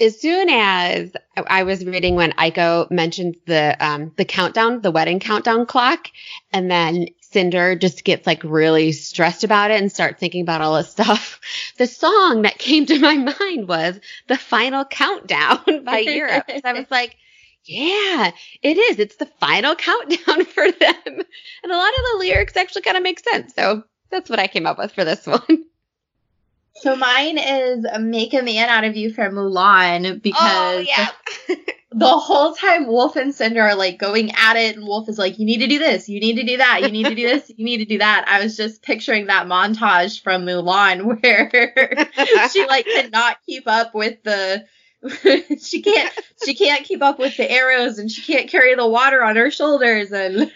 as soon as I was reading when Iko mentioned the um, the countdown, the wedding countdown clock, and then Cinder just gets like really stressed about it and starts thinking about all this stuff. The song that came to my mind was "The Final Countdown" by Europe. so I was like, yeah, it is. It's the final countdown for them. And a lot of the lyrics actually kind of make sense. So that's what I came up with for this one. So mine is Make a Man Out of You from Mulan because oh, yeah. the whole time Wolf and Cinder are like going at it and Wolf is like, You need to do this, you need to do that, you need to do this, you need to do that. I was just picturing that montage from Mulan where she like cannot keep up with the she can't she can't keep up with the arrows and she can't carry the water on her shoulders and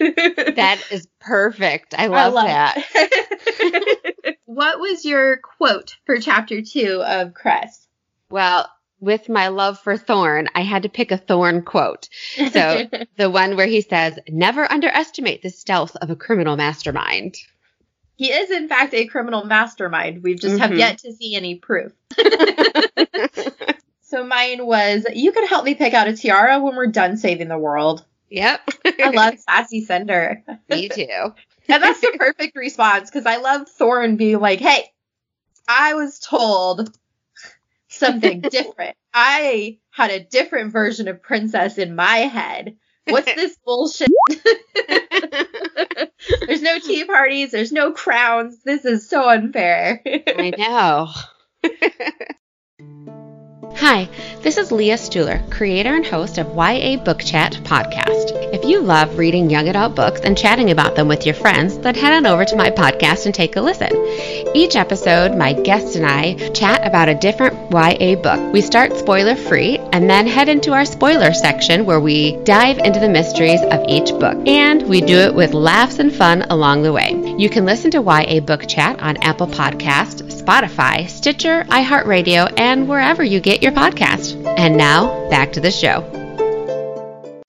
that is perfect. I love, I love that. what was your quote for chapter 2 of Cress? Well, with my love for Thorne, I had to pick a Thorne quote. So the one where he says, "Never underestimate the stealth of a criminal mastermind." He is in fact a criminal mastermind. We just mm-hmm. have yet to see any proof. So mine was, you could help me pick out a tiara when we're done saving the world. Yep. I love sassy Cinder. Me too. and that's the perfect response because I love Thorne being like, "Hey, I was told something different. I had a different version of princess in my head. What's this bullshit? there's no tea parties, there's no crowns. This is so unfair. I know. Hi, this is Leah Stuhler, creator and host of YA Book Chat podcast. If you love reading young adult books and chatting about them with your friends, then head on over to my podcast and take a listen. Each episode, my guest and I chat about a different YA book. We start spoiler free and then head into our spoiler section where we dive into the mysteries of each book. And we do it with laughs and fun along the way. You can listen to YA Book Chat on Apple Podcast, Spotify, Stitcher, iHeartRadio, and wherever you get your podcast. And now, back to the show.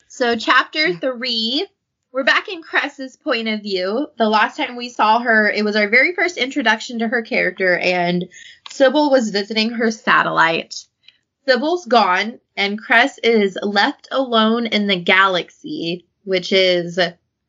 So, chapter three, we're back in Cress's point of view. The last time we saw her, it was our very first introduction to her character, and Sybil was visiting her satellite. Sybil's gone, and Cress is left alone in the galaxy, which is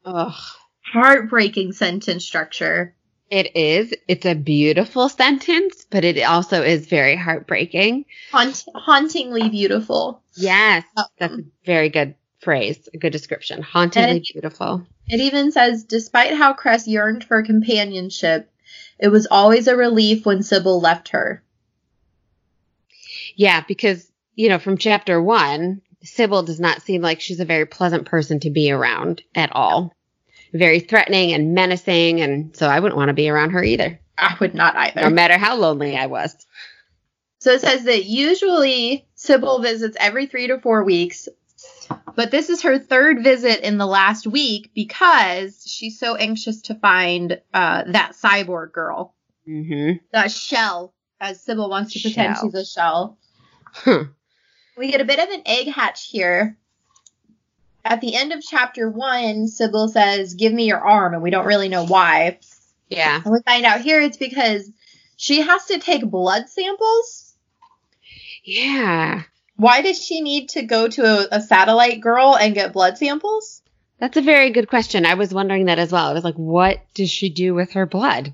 Ugh. heartbreaking sentence structure. It is. It's a beautiful sentence, but it also is very heartbreaking. Haunt- hauntingly beautiful. Yes, um, that's a very good phrase, a good description. Hauntingly it, beautiful. It even says, despite how Cress yearned for companionship, it was always a relief when Sybil left her. Yeah, because, you know, from chapter one, Sybil does not seem like she's a very pleasant person to be around at all very threatening and menacing. And so I wouldn't want to be around her either. I would not either. No matter how lonely I was. So it says that usually Sybil visits every three to four weeks, but this is her third visit in the last week because she's so anxious to find uh, that cyborg girl. Mm-hmm. The shell, as Sybil wants to pretend shell. she's a shell. Huh. We get a bit of an egg hatch here at the end of chapter one, Sybil says, Give me your arm, and we don't really know why. Yeah. And we find out here it's because she has to take blood samples. Yeah. Why does she need to go to a, a satellite girl and get blood samples? That's a very good question. I was wondering that as well. I was like, what does she do with her blood?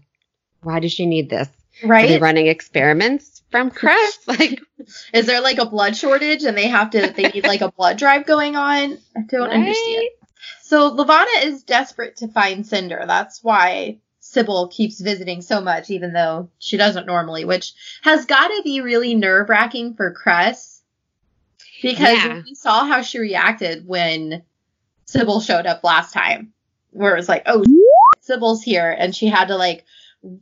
Why does she need this? Right. Are they running experiments from Cress? Like, is there like a blood shortage and they have to, they need like a blood drive going on? I don't right? understand. So Levana is desperate to find Cinder. That's why Sybil keeps visiting so much, even though she doesn't normally, which has got to be really nerve wracking for Cress. Because yeah. we saw how she reacted when Sybil showed up last time, where it was like, oh, Sybil's here, and she had to like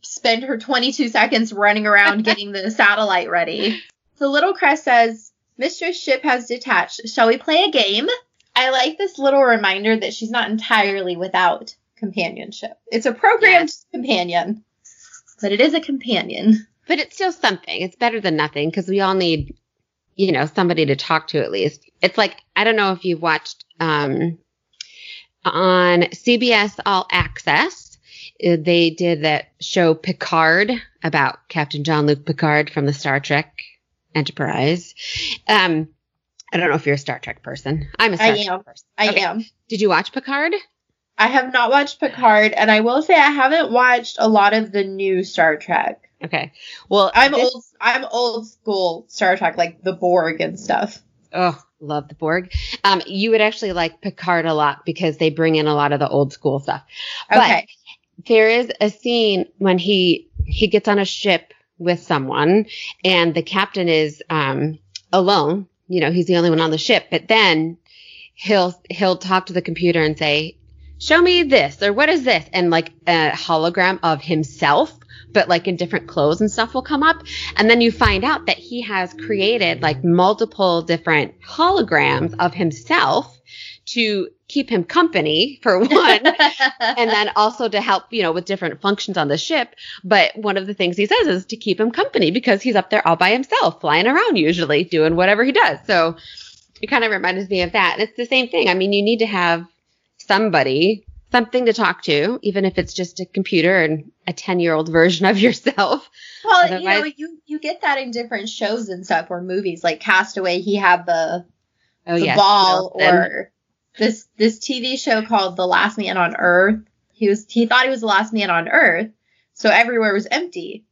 spend her 22 seconds running around getting the satellite ready. So little Cress says, Mistress Ship has detached. Shall we play a game? I like this little reminder that she's not entirely without companionship. It's a programmed yes. companion, but it is a companion. But it's still something. It's better than nothing because we all need, you know, somebody to talk to at least. It's like, I don't know if you've watched um, on CBS All Access they did that show Picard about Captain Jean-Luc Picard from the Star Trek Enterprise. Um, I don't know if you're a Star Trek person. I'm a Star I Trek am. person. I okay. am. Did you watch Picard? I have not watched Picard, and I will say I haven't watched a lot of the new Star Trek. Okay. Well, I'm this, old. I'm old school Star Trek, like the Borg and stuff. Oh, love the Borg. Um, you would actually like Picard a lot because they bring in a lot of the old school stuff. But okay there is a scene when he he gets on a ship with someone and the captain is um, alone. You know, he's the only one on the ship. But then he'll he'll talk to the computer and say, "Show me this," or "What is this?" And like a hologram of himself, but like in different clothes and stuff will come up. And then you find out that he has created like multiple different holograms of himself to keep him company for one and then also to help you know with different functions on the ship. But one of the things he says is to keep him company because he's up there all by himself flying around usually doing whatever he does. So it kind of reminds me of that. And it's the same thing. I mean you need to have somebody something to talk to even if it's just a computer and a 10 year old version of yourself. Well Otherwise, you know you you get that in different shows and stuff or movies like castaway he had the oh, the yes, ball or this this TV show called The Last Man on Earth. He was he thought he was the last man on Earth, so everywhere was empty.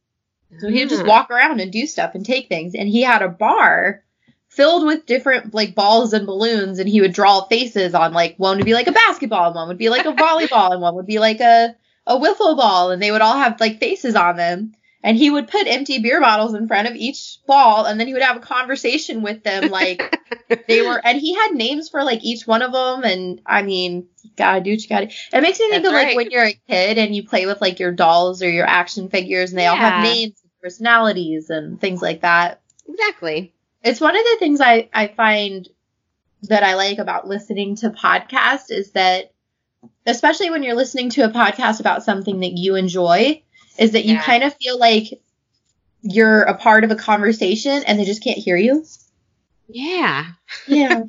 So he'd just ah. walk around and do stuff and take things. And he had a bar filled with different like balls and balloons, and he would draw faces on like one would be like a basketball, and one would be like a volleyball, and one would be like a a wiffle ball, and they would all have like faces on them and he would put empty beer bottles in front of each ball and then he would have a conversation with them like they were and he had names for like each one of them and i mean you gotta do what you gotta it makes me think That's of right. like when you're a kid and you play with like your dolls or your action figures and they yeah. all have names and personalities and things like that exactly it's one of the things i i find that i like about listening to podcasts is that especially when you're listening to a podcast about something that you enjoy is that you yeah. kind of feel like you're a part of a conversation and they just can't hear you. Yeah. Yeah.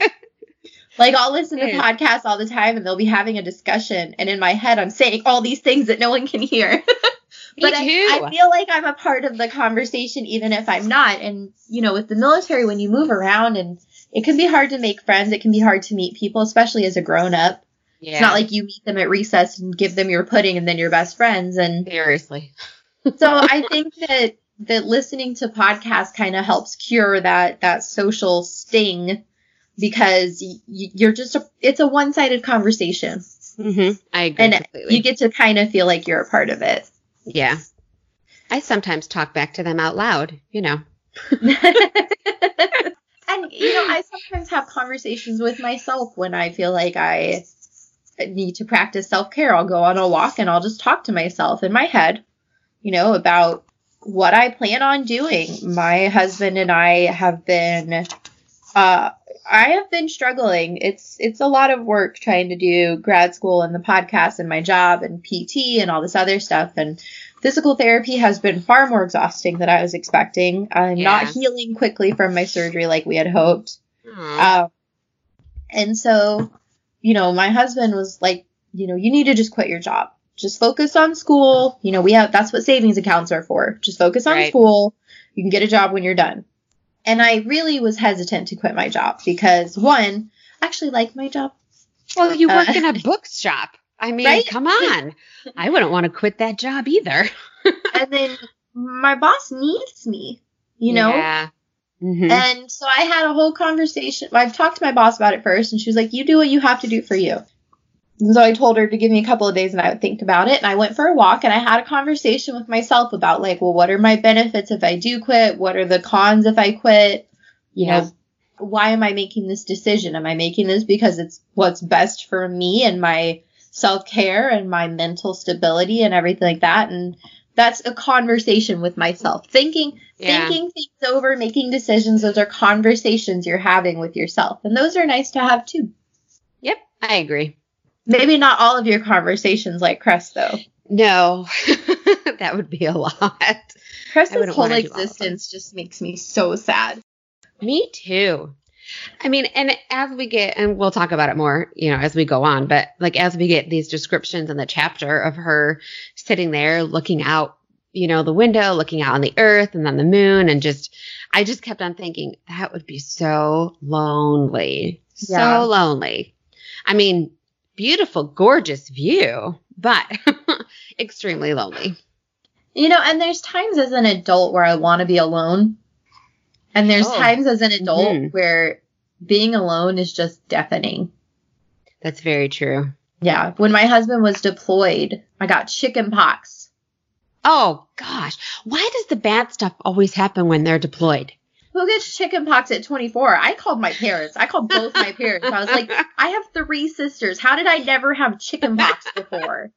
like I'll listen to podcasts all the time and they'll be having a discussion and in my head I'm saying all these things that no one can hear. but I, I, feel like I'm a part of the conversation even if I'm not. And you know, with the military when you move around and it can be hard to make friends, it can be hard to meet people, especially as a grown up. Yeah. It's not like you meet them at recess and give them your pudding and then you're best friends. And seriously. so I think that that listening to podcasts kind of helps cure that that social sting because y- you're just a, it's a one-sided conversation. Mm-hmm. I agree. And completely. you get to kind of feel like you're a part of it. Yeah. I sometimes talk back to them out loud, you know. and you know, I sometimes have conversations with myself when I feel like I need to practice self care, I'll go on a walk and I'll just talk to myself in my head, you know, about what I plan on doing. My husband and I have been, uh, I have been struggling. It's it's a lot of work trying to do grad school and the podcast and my job and PT and all this other stuff. And physical therapy has been far more exhausting than I was expecting. I'm yeah. not healing quickly from my surgery like we had hoped. Um, and so you know, my husband was like, you know, you need to just quit your job. Just focus on school. You know, we have that's what savings accounts are for. Just focus on right. school. You can get a job when you're done. And I really was hesitant to quit my job because one, I actually like my job. Well, you work uh, in a bookshop. I mean, right? come on. I wouldn't want to quit that job either. and then my boss needs me, you know? Yeah. Mm-hmm. And so I had a whole conversation. I've talked to my boss about it first, and she was like, "You do what you have to do for you." And so I told her to give me a couple of days, and I would think about it. And I went for a walk, and I had a conversation with myself about like, well, what are my benefits if I do quit? What are the cons if I quit? You yeah. know, why am I making this decision? Am I making this because it's what's best for me and my self care and my mental stability and everything like that? And that's a conversation with myself. Thinking yeah. thinking things over, making decisions, those are conversations you're having with yourself. And those are nice to have too. Yep, I agree. Maybe not all of your conversations like Cress though. No. that would be a lot. Cress's whole existence just makes me so sad. Me too. I mean, and as we get, and we'll talk about it more, you know, as we go on, but like as we get these descriptions in the chapter of her sitting there looking out, you know, the window, looking out on the earth and then the moon, and just, I just kept on thinking that would be so lonely, yeah. so lonely. I mean, beautiful, gorgeous view, but extremely lonely. You know, and there's times as an adult where I want to be alone and there's oh. times as an adult mm-hmm. where being alone is just deafening. That's very true. Yeah. When my husband was deployed, I got chicken pox. Oh gosh. Why does the bad stuff always happen when they're deployed? Who gets chicken pox at 24? I called my parents. I called both my parents. I was like, I have three sisters. How did I never have chicken pox before?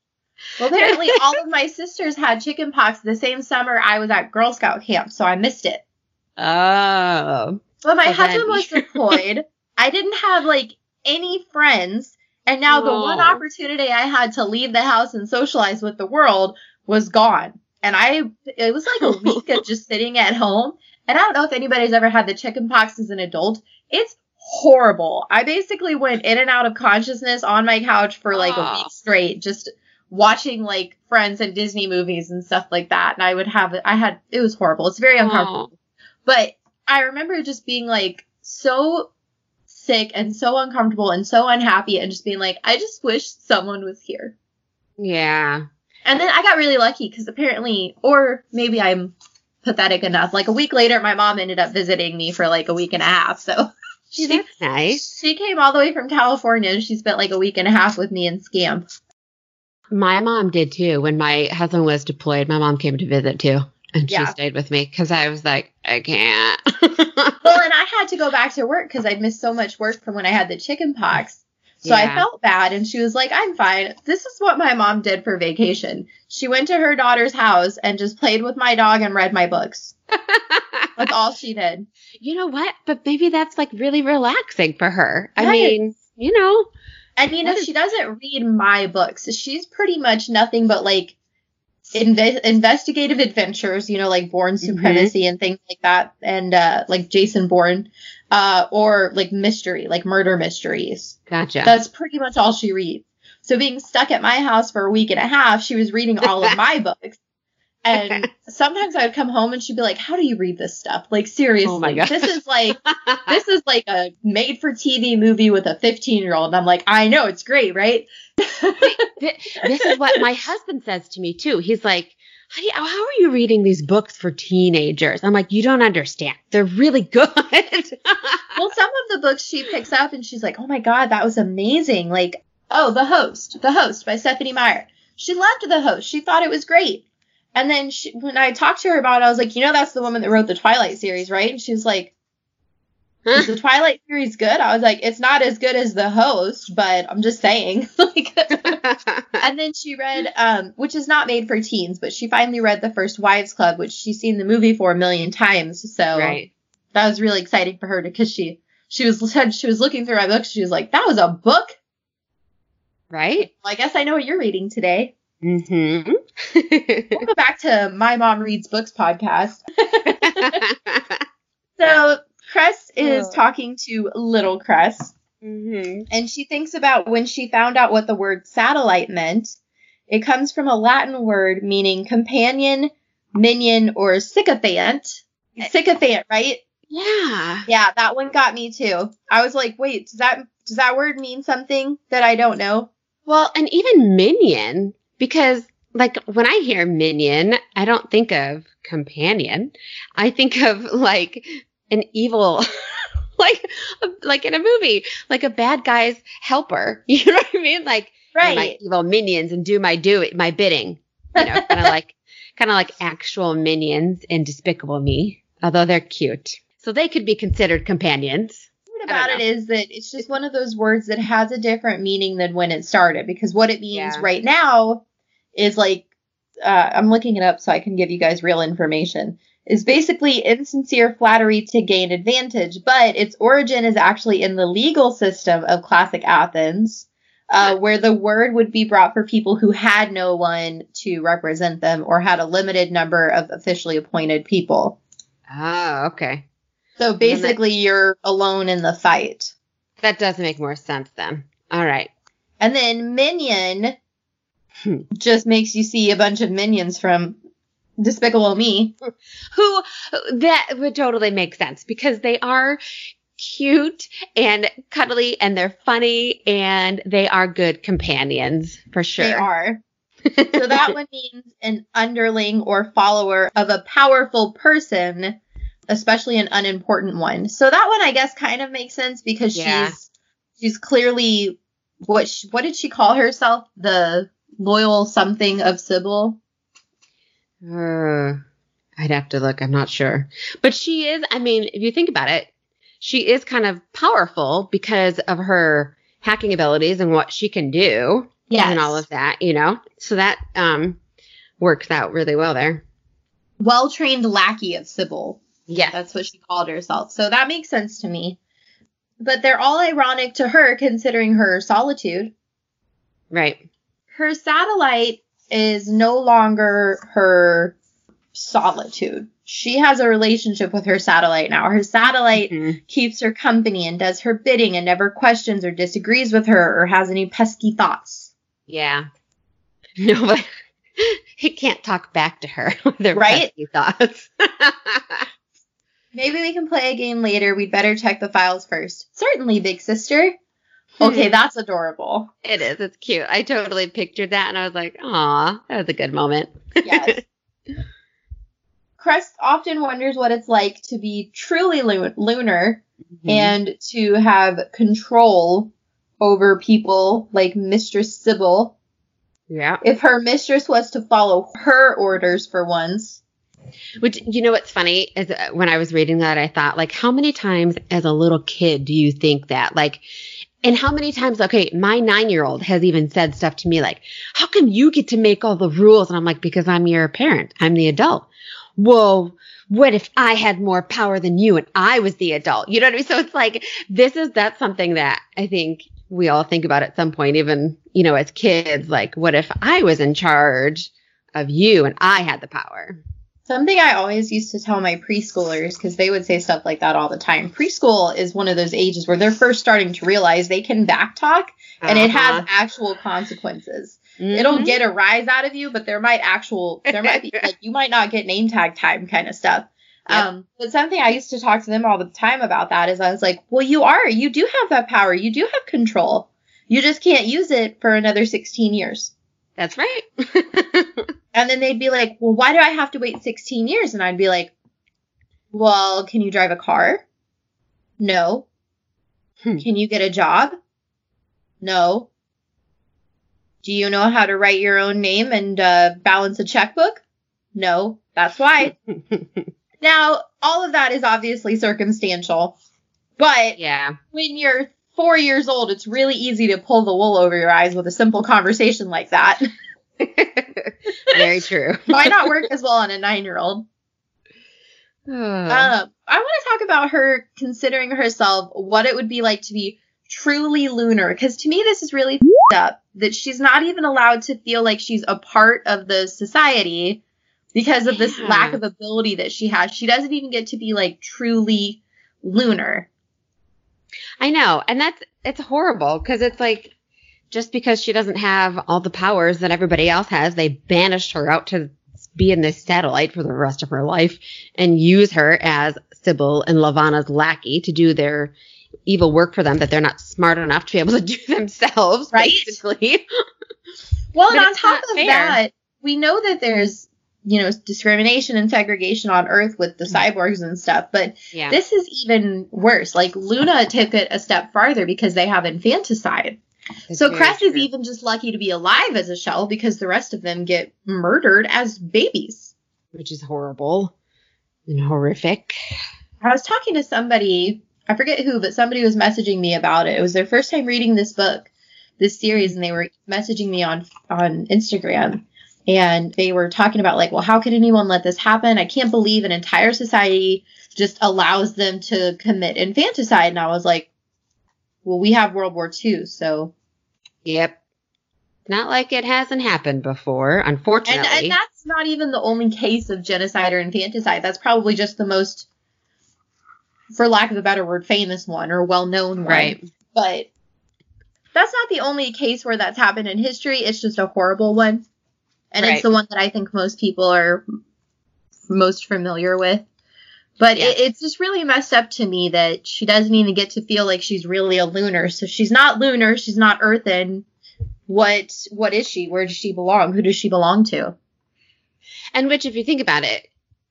Well, apparently all of my sisters had chicken pox the same summer I was at Girl Scout camp, so I missed it. Oh. But my husband was deployed. I didn't have like any friends. And now the one opportunity I had to leave the house and socialize with the world was gone. And I, it was like a week of just sitting at home. And I don't know if anybody's ever had the chicken pox as an adult. It's horrible. I basically went in and out of consciousness on my couch for like a week straight, just watching like Friends and Disney movies and stuff like that. And I would have, I had, it was horrible. It's very uncomfortable. But I remember just being like so sick and so uncomfortable and so unhappy and just being like, I just wish someone was here. Yeah. And then I got really lucky because apparently, or maybe I'm pathetic enough. Like a week later, my mom ended up visiting me for like a week and a half. So she, That's nice. She came all the way from California and she spent like a week and a half with me in Scamp. My mom did too. When my husband was deployed, my mom came to visit too. And yeah. she stayed with me because I was like, I can't. well, and I had to go back to work because I'd missed so much work from when I had the chicken pox. So yeah. I felt bad and she was like, I'm fine. This is what my mom did for vacation. She went to her daughter's house and just played with my dog and read my books. that's all she did. You know what? But maybe that's like really relaxing for her. I mean, you know. And you know, she doesn't read my books. She's pretty much nothing but like inve- investigative adventures, you know, like Bourne mm-hmm. Supremacy mm-hmm. and things like that, and uh, like Jason Bourne, uh, or like mystery, like murder mysteries. Gotcha. That's pretty much all she reads. So being stuck at my house for a week and a half, she was reading all of my books. And sometimes I would come home and she'd be like, "How do you read this stuff? Like seriously, oh my God. this is like this is like a made-for-TV movie with a 15-year-old." And I'm like, "I know, it's great, right?" this is what my husband says to me too. He's like, how are you reading these books for teenagers? I'm like, you don't understand. They're really good. well, some of the books she picks up and she's like, oh my God, that was amazing. Like, oh, The Host, The Host by Stephenie Meyer. She loved The Host. She thought it was great. And then she, when I talked to her about it, I was like, you know, that's the woman that wrote the Twilight series, right? And she was like, is the Twilight series good? I was like, it's not as good as the host, but I'm just saying. like, and then she read, um, which is not made for teens, but she finally read the first Wives Club, which she's seen the movie for a million times. So right. that was really exciting for her because she she was said she was looking through my books. She was like, that was a book, right? Well, I guess I know what you're reading today. Mm-hmm. We'll go back to my mom reads books podcast. so Cress is oh. talking to little Cress. Mm-hmm. And she thinks about when she found out what the word satellite meant. It comes from a Latin word meaning companion, minion, or sycophant. Sycophant, right? Yeah. Yeah, that one got me too. I was like, wait, does that does that word mean something that I don't know? Well, and even minion, because like when I hear minion, I don't think of companion. I think of like an evil like like in a movie, like a bad guy's helper. You know what I mean? Like oh, right. my evil minions and do my do my bidding. You know, kind of like kind of like actual minions in Despicable Me, although they're cute. So they could be considered companions. What about it is that it's just one of those words that has a different meaning than when it started because what it means yeah. right now is like uh, I'm looking it up so I can give you guys real information is basically insincere flattery to gain advantage, but its origin is actually in the legal system of classic Athens, uh, where the word would be brought for people who had no one to represent them or had a limited number of officially appointed people. Ah, okay. So basically, that, you're alone in the fight. That does make more sense then. All right. And then minion. Just makes you see a bunch of minions from Despicable Me. Who that would totally make sense because they are cute and cuddly and they're funny and they are good companions for sure. They are. so that one means an underling or follower of a powerful person, especially an unimportant one. So that one I guess kind of makes sense because yeah. she's she's clearly what she, what did she call herself? The loyal something of Sybil. Uh, I'd have to look. I'm not sure. But she is, I mean, if you think about it, she is kind of powerful because of her hacking abilities and what she can do. Yes. And all of that, you know? So that um works out really well there. Well trained lackey of Sybil. Yeah. That's what she called herself. So that makes sense to me. But they're all ironic to her considering her solitude. Right. Her satellite is no longer her solitude. She has a relationship with her satellite now. Her satellite mm-hmm. keeps her company and does her bidding and never questions or disagrees with her or has any pesky thoughts. Yeah. No, but he can't talk back to her with their right? pesky thoughts. Maybe we can play a game later. We'd better check the files first. Certainly, big sister. Okay, that's adorable. It is. It's cute. I totally pictured that and I was like, aw, that was a good moment. yes. Cress often wonders what it's like to be truly lu- lunar mm-hmm. and to have control over people like Mistress Sybil. Yeah. If her mistress was to follow her orders for once. Which, you know what's funny is uh, when I was reading that, I thought, like, how many times as a little kid do you think that? Like, and how many times, okay, my nine year old has even said stuff to me like, how come you get to make all the rules? And I'm like, because I'm your parent. I'm the adult. Whoa, what if I had more power than you and I was the adult? You know what I mean? So it's like, this is, that's something that I think we all think about at some point, even, you know, as kids, like, what if I was in charge of you and I had the power? Something I always used to tell my preschoolers, because they would say stuff like that all the time. Preschool is one of those ages where they're first starting to realize they can backtalk and uh-huh. it has uh-huh. actual consequences. Mm-hmm. It'll get a rise out of you, but there might actual, there might be, like, you might not get name tag time kind of stuff. Yep. Um, but something I used to talk to them all the time about that is I was like, well, you are, you do have that power. You do have control. You just can't use it for another 16 years. That's right. and then they'd be like, well, why do I have to wait 16 years? And I'd be like, well, can you drive a car? No. Hmm. Can you get a job? No. Do you know how to write your own name and uh, balance a checkbook? No. That's why. now, all of that is obviously circumstantial, but yeah, when you're four years old, it's really easy to pull the wool over your eyes with a simple conversation like that. Very true. Might not work as well on a nine year old. um, I want to talk about her considering herself what it would be like to be truly lunar. Because to me, this is really up that she's not even allowed to feel like she's a part of the society because of this yeah. lack of ability that she has. She doesn't even get to be like truly lunar. I know. And that's, it's horrible because it's like, just because she doesn't have all the powers that everybody else has, they banished her out to be in this satellite for the rest of her life and use her as Sybil and Levana's lackey to do their evil work for them that they're not smart enough to be able to do themselves, right? Basically. well, and on top of fair. that, we know that there's you know, discrimination and segregation on Earth with the mm-hmm. cyborgs and stuff. But yeah. this is even worse. Like Luna took it a step farther because they have infanticide. It's so Cress is even just lucky to be alive as a shell because the rest of them get murdered as babies. Which is horrible and horrific. I was talking to somebody, I forget who, but somebody was messaging me about it. It was their first time reading this book, this series, and they were messaging me on on Instagram and they were talking about like well how could anyone let this happen? I can't believe an entire society just allows them to commit infanticide. And i was like well we have world war ii so. Yep. Not like it hasn't happened before unfortunately and, and that's not even the only case of genocide or infanticide. That's probably just the most for lack of a better word famous one or well known one. Right. But that's not the only case where that's happened in history. It's just a horrible one and right. it's the one that I think most people are most familiar with. But yeah. it, it's just really messed up to me that she doesn't even get to feel like she's really a lunar. So she's not lunar, she's not earthen. What what is she? Where does she belong? Who does she belong to? And which, if you think about it,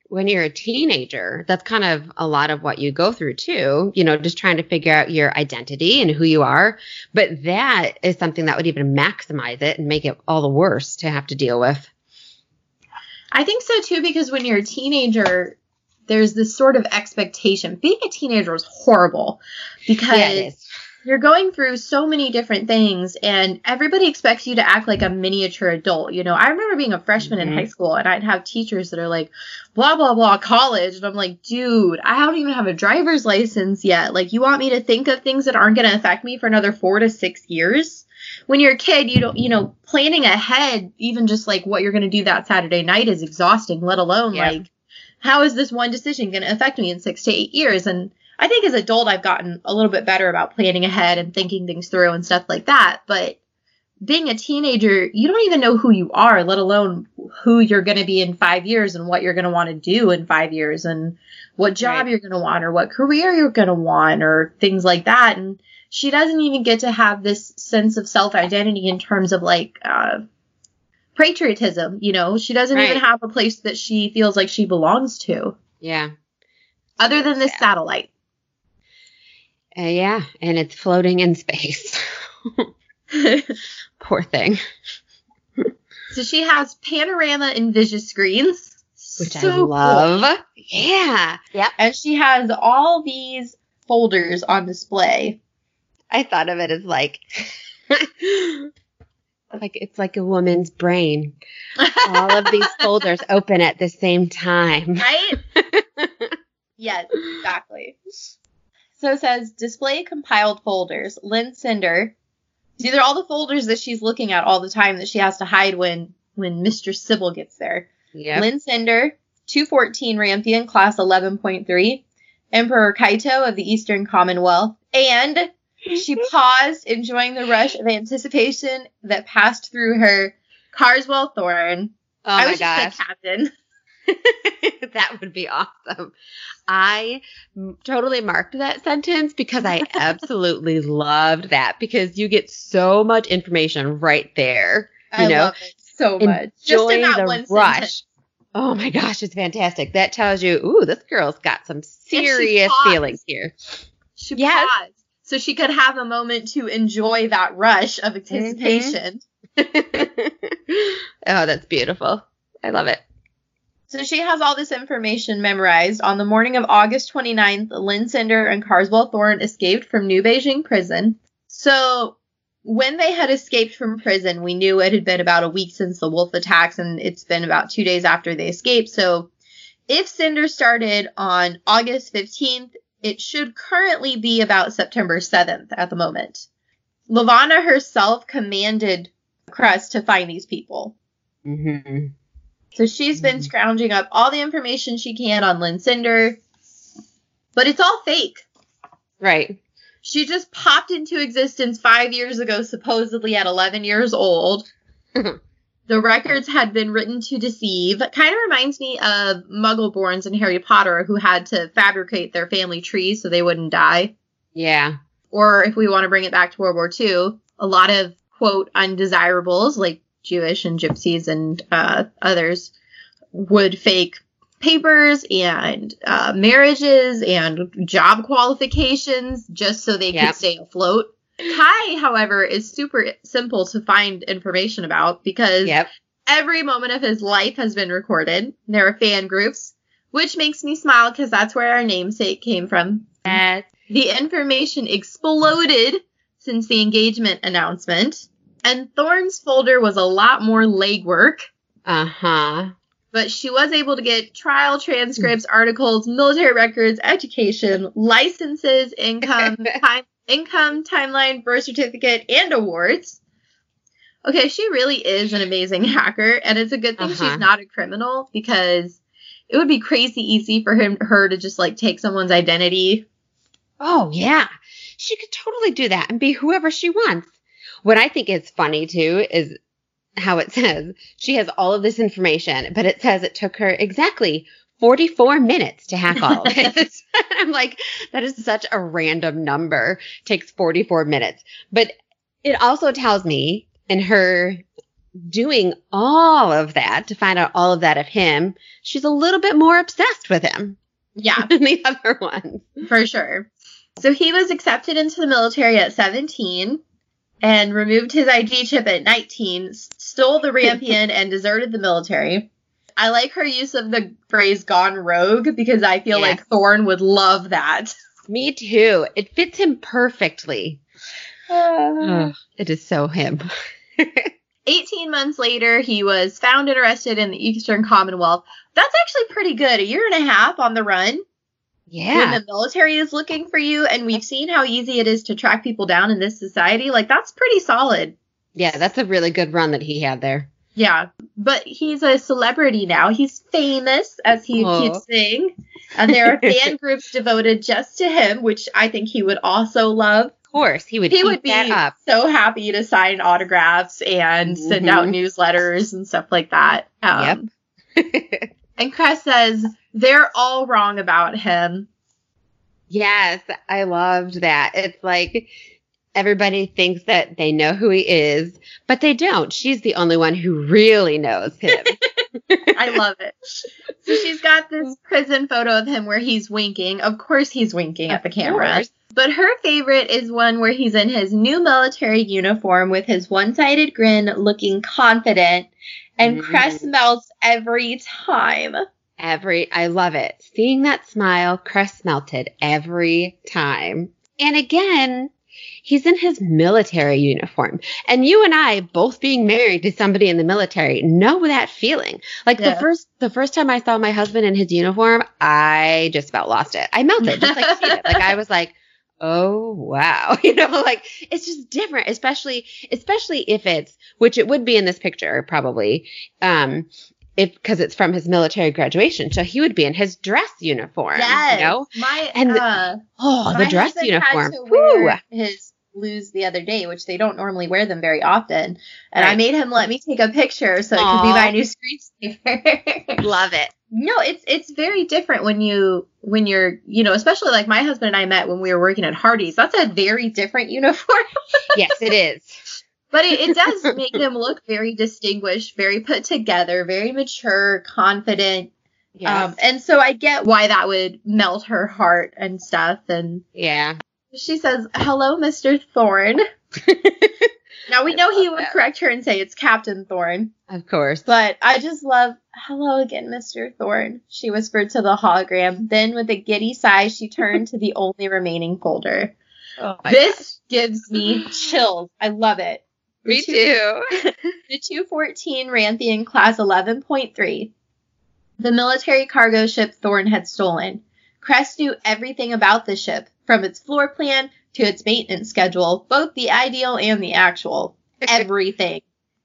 when you're a teenager, that's kind of a lot of what you go through too, you know, just trying to figure out your identity and who you are. But that is something that would even maximize it and make it all the worse to have to deal with. I think so too, because when you're a teenager, there's this sort of expectation. Being a teenager is horrible because yeah, you're going through so many different things and everybody expects you to act like a miniature adult. You know, I remember being a freshman mm-hmm. in high school and I'd have teachers that are like, blah, blah, blah, college. And I'm like, dude, I don't even have a driver's license yet. Like, you want me to think of things that aren't going to affect me for another four to six years? When you're a kid, you don't, you know, planning ahead, even just like what you're going to do that Saturday night is exhausting, let alone yeah. like, how is this one decision going to affect me in six to eight years? And I think as adult I've gotten a little bit better about planning ahead and thinking things through and stuff like that. But being a teenager, you don't even know who you are, let alone who you're going to be in five years and what you're going to want to do in five years and what job right. you're going to want or what career you're going to want or things like that. And she doesn't even get to have this sense of self identity in terms of like, uh, patriotism, you know, she doesn't right. even have a place that she feels like she belongs to. Yeah. Other than this yeah. satellite. Uh, yeah, and it's floating in space. Poor thing. so she has panorama and vision screens. Which so I love. Cool. Yeah. Yep. And she has all these folders on display. I thought of it as like like it's like a woman's brain. all of these folders open at the same time. Right? yes, exactly. So it says display compiled folders. Linh Cinder. These are all the folders that she's looking at all the time that she has to hide when when Mr. Sybil gets there. Yeah. Linh Cinder, 214 Rampion, class 11.3. Emperor Kaito of the Eastern Commonwealth. And she paused, enjoying the rush of anticipation that passed through her. Carswell Thorne. Oh I my gosh. Captain. that would be awesome. I totally marked that sentence because I absolutely loved that because you get so much information right there. You I know, so much. Just in that the one rush. Sentence. Oh my gosh, it's fantastic. That tells you, ooh, this girl's got some serious feelings here. She yes. paused so she could have a moment to enjoy that rush of anticipation. Mm-hmm. oh, that's beautiful. I love it. So she has all this information memorized. On the morning of August 29th, Linh Cinder and Carswell Thorne escaped from New Beijing prison. So when they had escaped from prison, we knew it had been about a week since the wolf attacks, and it's been about two days after they escaped. So if Cinder started on August 15th, it should currently be about September 7th at the moment. Levana herself commanded Cress to find these people. Mm-hmm. So she's been mm-hmm. scrounging up all the information she can on Linh Cinder, but it's all fake. Right. She just popped into existence five years ago, supposedly at 11 years old. The records had been written to deceive. Kind of reminds me of Muggleborns in Harry Potter who had to fabricate their family trees so they wouldn't die. Yeah. Or if we want to bring it back to World War II, a lot of quote undesirables like Jewish and gypsies and uh, others would fake papers and uh, marriages and job qualifications just so they yep. could stay afloat. Kai, however, is super simple to find information about because yep. every moment of his life has been recorded. There are fan groups, which makes me smile because that's where our namesake came from. Yes. The information exploded since the engagement announcement, and Thorne's folder was a lot more legwork. Uh huh. But she was able to get trial transcripts, articles, military records, education, licenses, income, time income, timeline, birth certificate, and awards. Okay, she really is an amazing hacker, and it's a good thing uh-huh. she's not a criminal because it would be crazy easy for him her to just like take someone's identity. Oh yeah. She could totally do that and be whoever she wants. What I think is funny too is how it says she has all of this information, but it says it took her exactly 44 minutes to hack all of it. I'm like, that is such a random number. Takes 44 minutes. But it also tells me in her doing all of that to find out all of that of him, she's a little bit more obsessed with him. Yeah. Than the other one. For sure. So he was accepted into the military at 17 and removed his ID chip at 19, stole the Rampion, and deserted the military. I like her use of the phrase gone rogue because I feel like Thorne would love that. Me too. It fits him perfectly. Uh, it is so him. 18 months later, he was found and arrested in the Eastern Commonwealth. That's actually pretty good. A year and a half on the run. Yeah. When the military is looking for you, and we've seen how easy it is to track people down in this society, like that's pretty solid. Yeah, that's a really good run that he had there. Yeah, but he's a celebrity now. He's famous, as he keeps saying. And there are fan groups devoted just to him, which I think he would also love. Of course, he would. He would be so happy to sign autographs and mm-hmm. send out mm-hmm. newsletters and stuff like that. Um, yep. and Cress says they're all wrong about him. Yes, I loved that. It's like everybody thinks that they know who he is, but they don't. She's the only one who really knows him. I love it. So she's got this prison photo of him where he's winking. Of course, he's winking at the camera. But her favorite is one where he's in his new military uniform with his one sided grin, looking confident, and mm-hmm. Cress melts every time. Every, I love it. Seeing that smile, Cress melted every time. And again, he's in his military uniform. And you and I, both being married to somebody in the military, know that feeling. Like yeah. the first the first time I saw my husband in his uniform, I just about lost it. I melted, just like she did. Like I was like, oh wow. You know, like it's just different, especially especially if it's which it would be in this picture, probably. Um, if because it's from his military graduation, so he would be in his dress uniform. Yes, you know, my and the, uh, oh, the dress uniform. his blues the other day, which they don't normally wear them very often, and right. I made him let me take a picture so Aww. it could be my new screensaver. Love it. No, it's it's very different when you when you're you know especially like my husband and I met when we were working at Hardee's. That's a very different uniform. yes, it is. But it, it does make them look very distinguished, very put together, very mature, confident. Yes. Um, and so I get why that would melt her heart and stuff. And yeah, she says, "Hello, Mr. Thorne." now we know he would that. correct her and say it's Captain Thorne. Of course. But I just love, "Hello again, Mr. Thorne." She whispered to the hologram. Then, with a giddy sigh, she turned to the only remaining folder. Oh this God. gives me chills. I love it. Me too. the 214 Rampion class 11.3. The military cargo ship Thorne had stolen. Cress knew everything about the ship, from its floor plan to its maintenance schedule, both the ideal and the actual. Everything,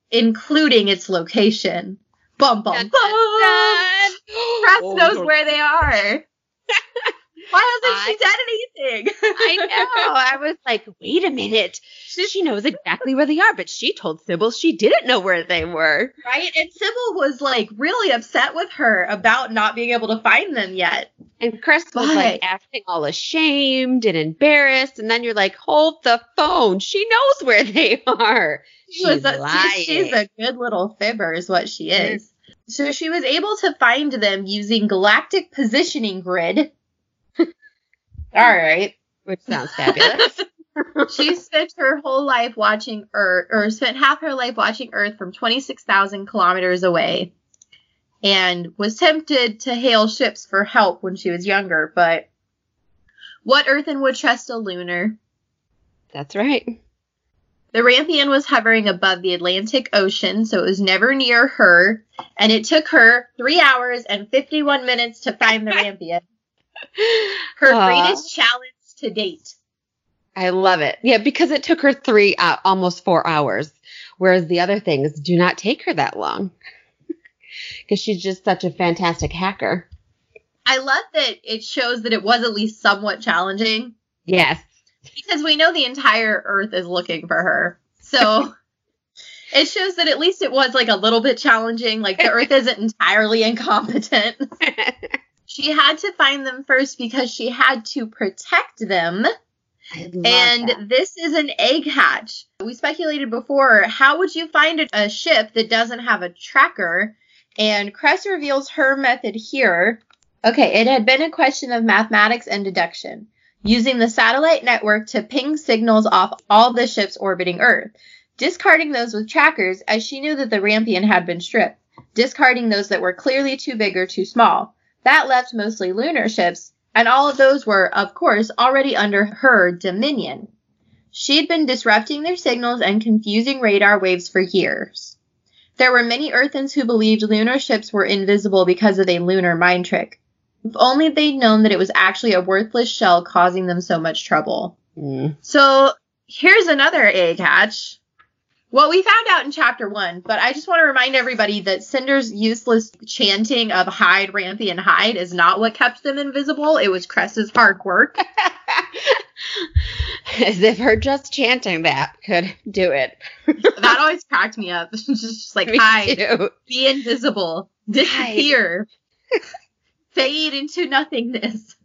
including its location. Bum bum bum. Cress oh, knows where they are. Why hasn't I, she done anything? I know. I was like, wait a minute. She knows exactly where they are, but she told Sybil she didn't know where they were. Right? And Sybil was like really upset with her about not being able to find them yet. And Cress was but, like acting all ashamed and embarrassed. And then you're like, hold the phone. She knows where they are. She she's a, lying. She's a good little fibber, is what she is. So she was able to find them using galactic positioning grid all right. Which sounds fabulous. she spent her whole life watching Earth, or spent half her life watching Earth from 26,000 kilometers away, and was tempted to hail ships for help when she was younger. But what Earthen would trust a lunar? That's right. The Rampion was hovering above the Atlantic Ocean, so it was never near her, and it took her three hours and 51 minutes to find the Rampion. Her greatest challenge to date. I love it. Yeah, because it took her three, uh, almost four hours, whereas the other things do not take her that long. Because she's just such a fantastic hacker. I love that it shows that it was at least somewhat challenging. Yes. Because we know the entire Earth is looking for her. So it shows that at least it was like a little bit challenging. Like the Earth isn't entirely incompetent. she had to find them first because she had to protect them. And that. this is an egg hatch. We speculated before, how would you find a ship that doesn't have a tracker? And Cress reveals her method here. Okay, it had been a question of mathematics and deduction, using the satellite network to ping signals off all the ships orbiting Earth, discarding those with trackers as she knew that the Rampion had been stripped, discarding those that were clearly too big or too small. That left mostly lunar ships, and all of those were, of course, already under her dominion. She'd been disrupting their signals and confusing radar waves for years. There were many Earthens who believed lunar ships were invisible because of a lunar mind trick. If only they'd known that it was actually a worthless shell causing them so much trouble. Mm. So here's another egg hatch. Well, we found out in chapter one, but I just want to remind everybody that Cinder's useless chanting of hide, Rampy, and hide is not what kept them invisible. It was Cress's hard work. As if her just chanting that could do it. that always cracked me up. just like, hi, be invisible, disappear, fade into nothingness.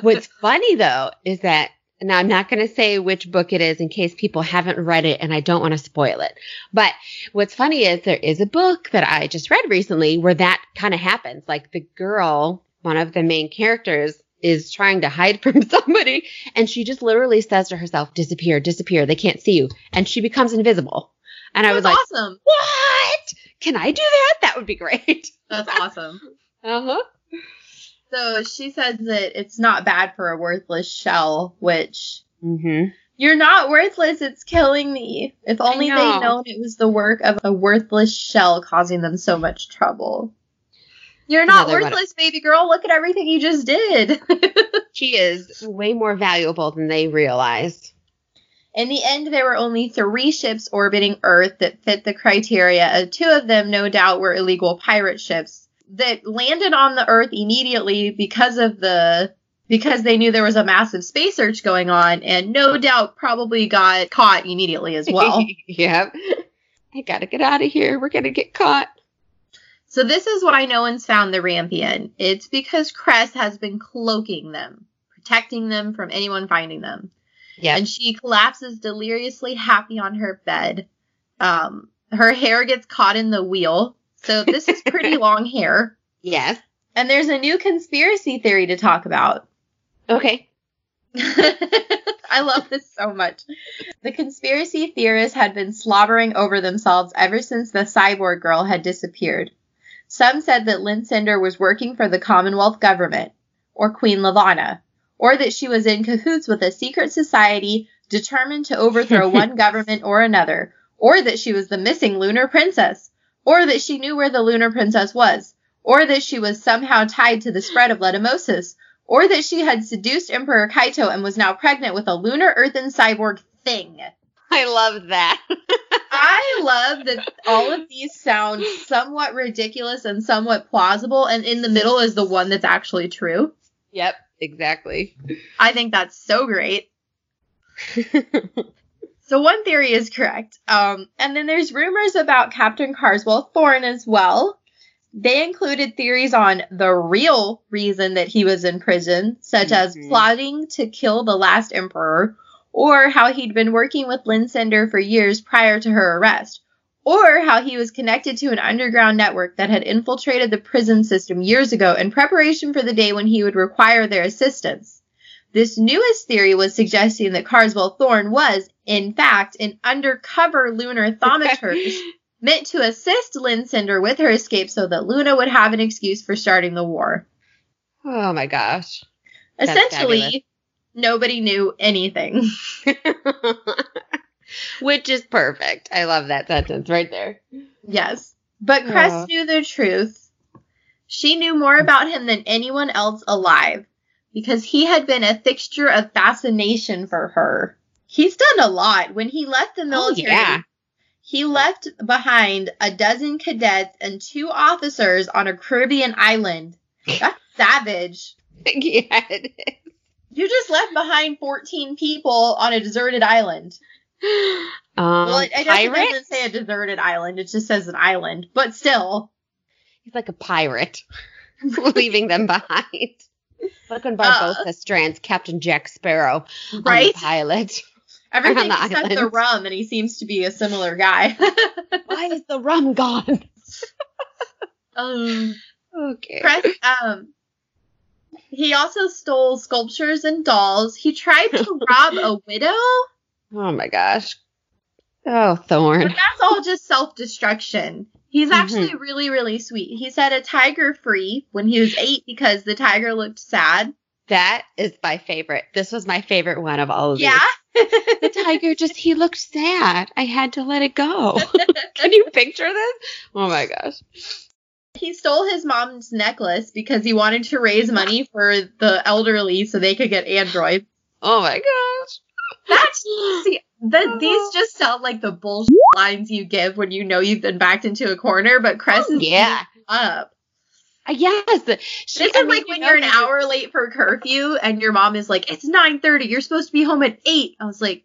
What's funny though is that now I'm not going to say which book it is in case people haven't read it and I don't want to spoil it. But what's funny is there is a book that I just read recently where that kind of happens. Like the girl, one of the main characters, is trying to hide from somebody and she just literally says to herself, disappear, disappear. They can't see you. And she becomes invisible. And That's I was like, awesome. What? Can I do that? That would be great. That's awesome. uh huh. So she says that it's not bad for a worthless shell, which mm-hmm. you're not worthless. It's killing me. If only they'd known it was the work of a worthless shell causing them so much trouble. You're not worthless, baby girl. Look at everything you just did. she is way more valuable than they realized. In the end, there were only three ships orbiting Earth that fit the criteria, and two of them, no doubt, were illegal pirate ships that landed on the Earth immediately because of the because they knew there was a massive space search going on, and no doubt probably got caught immediately as well. yep. I gotta get out of here. We're gonna get caught. So this is why no one's found the Rampion. It's because Cress has been cloaking them, protecting them from anyone finding them. Yeah. And she collapses deliriously happy on her bed. Um, her hair gets caught in the wheel. So this is pretty long hair. Yes. And there's a new conspiracy theory to talk about. Okay. I love this so much. The conspiracy theorists had been slobbering over themselves ever since the cyborg girl had disappeared. Some said that Linh Cinder was working for the Commonwealth government, or Queen Levana, or that she was in cahoots with a secret society determined to overthrow one government or another, or that she was the missing lunar princess, or that she knew where the lunar princess was, or that she was somehow tied to the spread of letumosis, or that she had seduced Emperor Kaito and was now pregnant with a lunar earthen cyborg thing. I love that. I love that all of these sound somewhat ridiculous and somewhat plausible, and in the middle is the one that's actually true. Yep, exactly. I think that's so great. so one theory is correct. Um, and then there's rumors about Captain Carswell Thorne as well. They included theories on the real reason that he was in prison, such mm-hmm. as plotting to kill the last emperor or how he'd been working with Linh Cinder for years prior to her arrest, or how he was connected to an underground network that had infiltrated the prison system years ago in preparation for the day when he would require their assistance. This newest theory was suggesting that Carswell Thorne was, in fact, an undercover lunar thaumaturge meant to assist Linh Cinder with her escape so that Luna would have an excuse for starting the war. Oh my gosh. Essentially, nobody knew anything. Which is perfect. I love that sentence right there. Yes. But Cress uh. knew the truth. She knew more about him than anyone else alive because he had been a fixture of fascination for her. He's done a lot. When he left the oh, military, oh, yeah. he left behind a dozen cadets and two officers on a Caribbean island. That's savage. yeah, it is. You just left behind 14 people on a deserted island. Um, well, it, it doesn't say a deserted island. It just says an island. But still. He's like a pirate, leaving them behind. Looking Barbossa uh, Strands, Captain Jack Sparrow, right? pilot. Everything the except island. the rum, and he seems to be a similar guy. Why is the rum gone? um. Okay. Press, um, he also stole sculptures and dolls. He tried to rob a widow. Oh my gosh. Oh, Thorne. But that's all just self destruction. He's mm-hmm. actually mm-hmm. really, really sweet. He set a tiger free when he was eight because the tiger looked sad. That is my favorite. This was my favorite one of all of yeah? these. Yeah. the tiger just, he looked sad. I had to let it go. Can you picture this? Oh my gosh. He stole his mom's necklace because he wanted to raise money for the elderly so they could get androids. Oh my gosh. That's see, the, these just sound like the bullshit lines you give when you know you've been backed into a corner, but Cress oh, is yeah. up. yes. She, this is like when you're an hour late for curfew and your mom is like, "It's 9:30. You're supposed to be home at 8." I was like,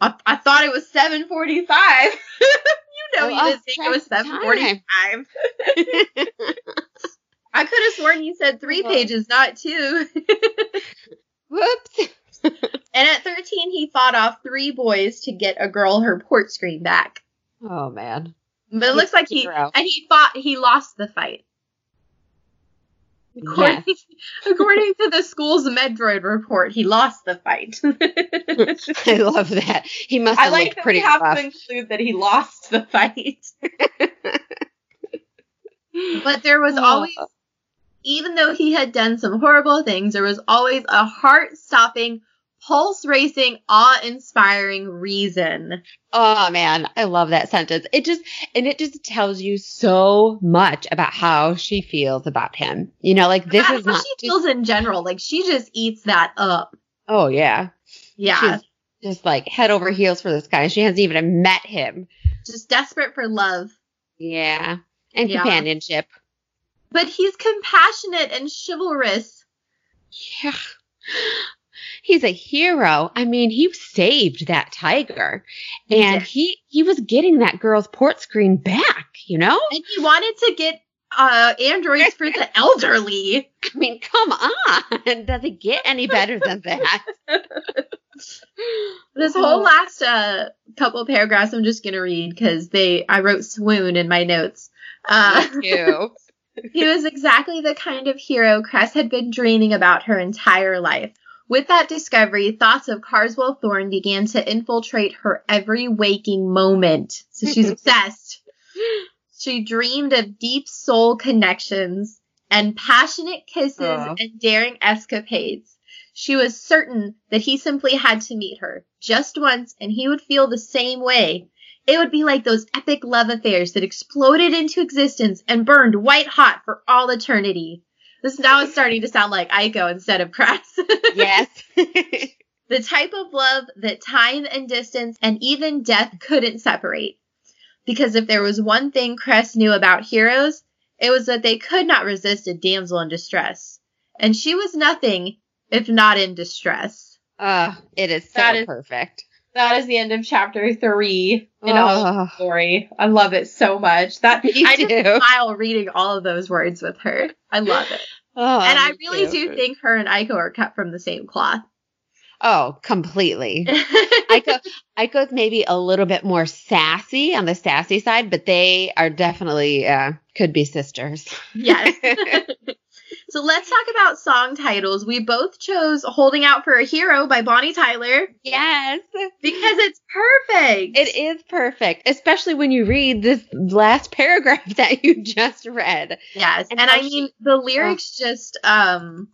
"I, I thought it was 7:45." you know, well, you didn't think it was 7:45. I could have sworn you said three pages, not two. Whoops. and at 13, he fought off three boys to get a girl her port screen back. Oh man. But it looks like he and he fought. He lost the fight. According, yes. according to the school's Medroid report, he lost the fight. I love that. He must have I like that pretty we have rough. to include that he lost the fight. but there was oh. always, even though he had done some horrible things, there was always a heart-stopping, pulse racing, awe inspiring reason. Oh man, I love that sentence. It just, and it just tells you so much about how she feels about him. You know, like this is not. she feels in general. Like she just eats that up. Oh yeah. Yeah. She's just like head over heels for this guy. She hasn't even met him. Just desperate for love. Yeah. And yeah. companionship. But he's compassionate and chivalrous. Yeah he's a hero. I mean, he saved that tiger and he, he was getting that girl's port screen back, you know? And he wanted to get uh, androids for the elderly. I mean, come on. Does it get any better than that? this whole last uh, couple paragraphs I'm just going to read because they I wrote swoon in my notes. Uh, he was exactly the kind of hero Cress had been dreaming about her entire life. With that discovery, thoughts of Carswell Thorne began to infiltrate her every waking moment. So she's obsessed. She dreamed of deep soul connections and passionate kisses and daring escapades. She was certain that he simply had to meet her just once and he would feel the same way. It would be like those epic love affairs that exploded into existence and burned white hot for all eternity. This now is starting to sound like Iko instead of Cress. yes. the type of love that time and distance and even death couldn't separate. Because if there was one thing Cress knew about heroes, it was that they could not resist a damsel in distress. And she was nothing if not in distress. Uh, it is so that is, perfect. That is the end of chapter three in oh. all story. I love it so much. That Me I too. just smile reading all of those words with her. I love it. Oh, and I really too. do think her and Iko are cut from the same cloth. Oh, completely. Iko Iko's maybe a little bit more sassy on the sassy side, but they are definitely uh, could be sisters. Yes. So let's talk about song titles. We both chose Holding Out for a Hero by Bonnie Tyler. Yes. Because it's perfect. It is perfect, especially when you read this last paragraph that you just read. Yes. And, and I mean, the lyrics oh. just, um,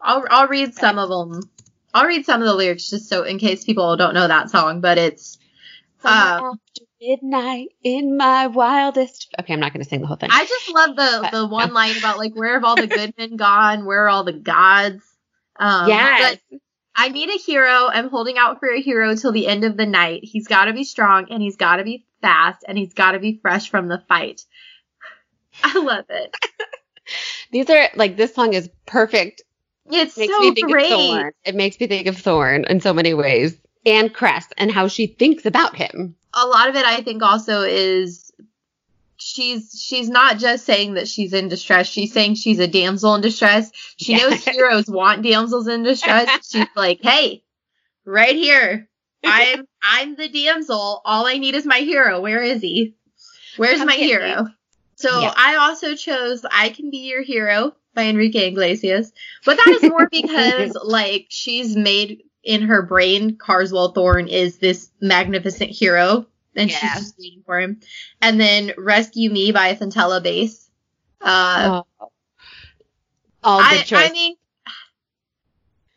I'll, I'll read some of them. I'll read some of the lyrics just so in case people don't know that song, but it's, uh, midnight in my wildest. Okay, I'm not going to sing the whole thing. I just love the the one no. line about like where have all the good men gone? Where are all the gods? Um, yes. I need a hero. I'm holding out for a hero till the end of the night. He's got to be strong and he's got to be fast and he's got to be fresh from the fight. I love it. These are like this song is perfect. It's it so great. It makes me think of Thorne in so many ways and Cress and how she thinks about him. A lot of it, I think, also is she's she's not just saying that she's in distress. She's saying she's a damsel in distress. She yeah. knows heroes want damsels in distress. she's like, hey, right here, I'm I'm the damsel. All I need is my hero. Where is he? Where's Come my hero? Me. So yeah. I also chose I Can Be Your Hero by Enrique Iglesias. But that is more because like she's made in her brain, Carswell Thorne is this magnificent hero, and yeah. she's just waiting for him. And then Rescue Me by Fontella Bass. Uh, oh. All I, I mean,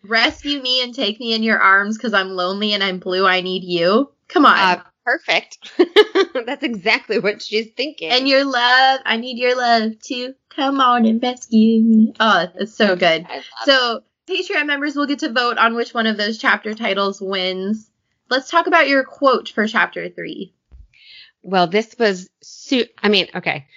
rescue me and take me in your arms because I'm lonely and I'm blue. I need you. Come on. Uh, perfect. That's exactly what she's thinking. And your love. I need your love too. Come on and rescue me. Oh, it's so good. So Patreon members will get to vote on which one of those chapter titles wins. Let's talk about your quote for chapter three. well, this was, su- I mean, okay.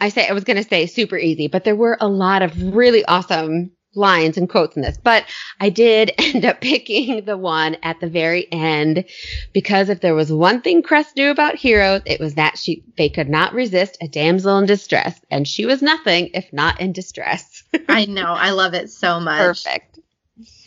I say, I was going to say super easy, but there were a lot of really awesome lines and quotes in this, but I did end up picking the one at the very end because if there was one thing Cress knew about heroes, it was that she they could not resist a damsel in distress, and she was nothing if not in distress. I know, I love it so much. Perfect.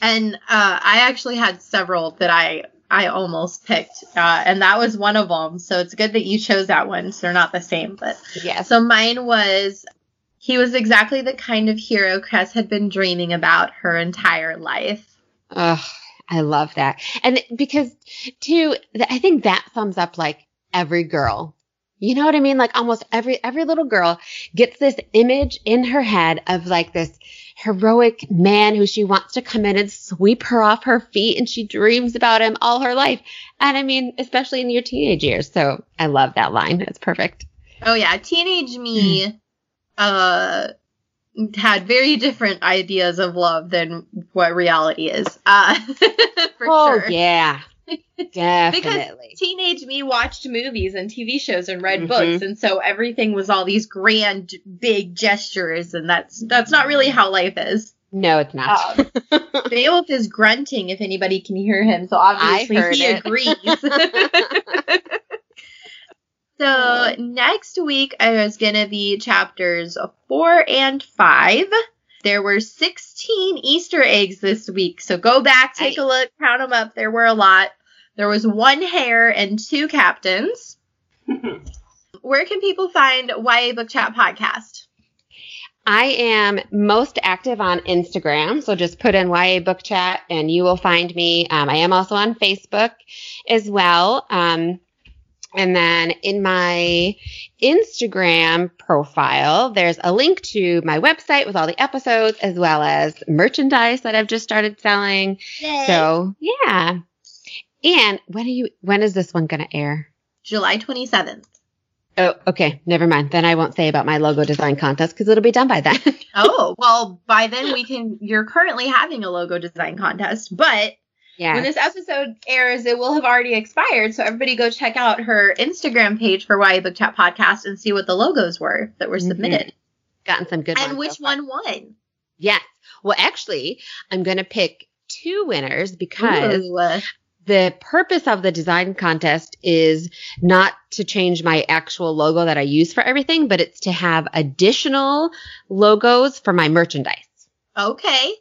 And uh, I actually had several that I I almost picked, uh, and that was one of them. So it's good that you chose that one. So they're not the same, but yeah. So mine was he was exactly the kind of hero Cress had been dreaming about her entire life. Oh, I love that. And because, too, I think that sums up like every girl. You know what I mean? Like almost every every little girl gets this image in her head of like this heroic man who she wants to come in and sweep her off her feet and she dreams about him all her life. And I mean, especially in your teenage years. So I love that line. It's perfect. Oh yeah, teenage me uh, had very different ideas of love than what reality is. Uh, for oh, sure. yeah. Definitely. because teenage me watched movies and TV shows and read mm-hmm. books, and so everything was all these grand, big gestures, and that's that's not really how life is. No, it's not. Um, Beowulf is grunting if anybody can hear him, so obviously he it. agrees. So next week is going to be chapters four and five. There were 16 Easter eggs this week. So go back, take a look, count them up. There were a lot. There was one hair and two captains. Where can people find YA Book Chat podcast? I am most active on Instagram, so just put in YA Book Chat and you will find me. Um, I am also on Facebook as well. Um, and then in my Instagram profile, there's a link to my website with all the episodes as well as merchandise that I've just started selling. Yay. So yeah. And when are you, when is this one going to air? July 27th. Oh, okay. Never mind. Then I won't say about my logo design contest because it'll be done by then. oh, well, by then we can, you're currently having a logo design contest, but yeah. When this episode airs, it will have already expired. So everybody go check out her Instagram page for YA Book Chat Podcast and see what the logos were that were mm-hmm. submitted. Gotten some good and which so one won? Yes. Well, actually, I'm going to pick two winners because Ooh. The purpose of the design contest is not to change my actual logo that I use for everything, but it's to have additional logos for my merchandise. Okay.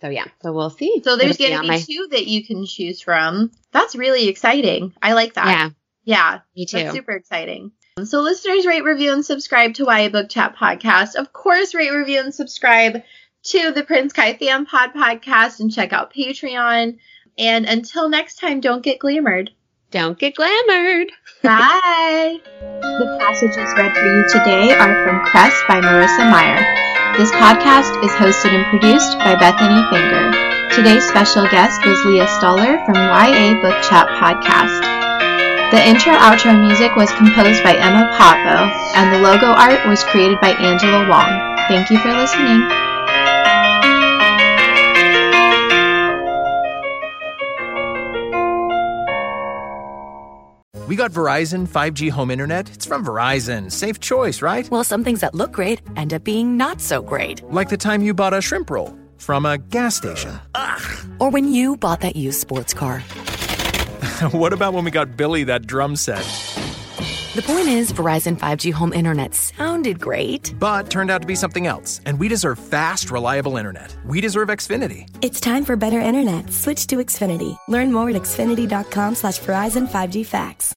So yeah, so we'll see. So there's going to be my... two that you can choose from. That's really exciting. I like that. Yeah. Yeah. Me too. That's super exciting. So listeners, rate, review, and subscribe to Why YA Book Chat podcast. Of course, rate, review, and subscribe to the Prince Kai Fan Pod podcast and check out Patreon. And until next time, don't get glamored. Don't get glamored. Bye. the passages read for you today are from Cress by Marissa Meyer. This podcast is hosted and produced by Bethanie Finger. Today's special guest was Leah Stuhler from YA Book Chat Podcast. The intro outro music was composed by Emma Pavvo, and the logo art was created by Angela Wong. Thank you for listening. We got Verizon 5G home internet. It's from Verizon. Safe choice, right? Well, some things that look great end up being not so great. Like the time you bought a shrimp roll from a gas station. Ugh. Or when you bought that used sports car. what about when we got Billy that drum set? The point is, Verizon 5G home internet sounded great, but turned out to be something else. And we deserve fast, reliable internet. We deserve Xfinity. It's time for better internet. Switch to Xfinity. Learn more at xfinity.com/slash Verizon 5G Facts.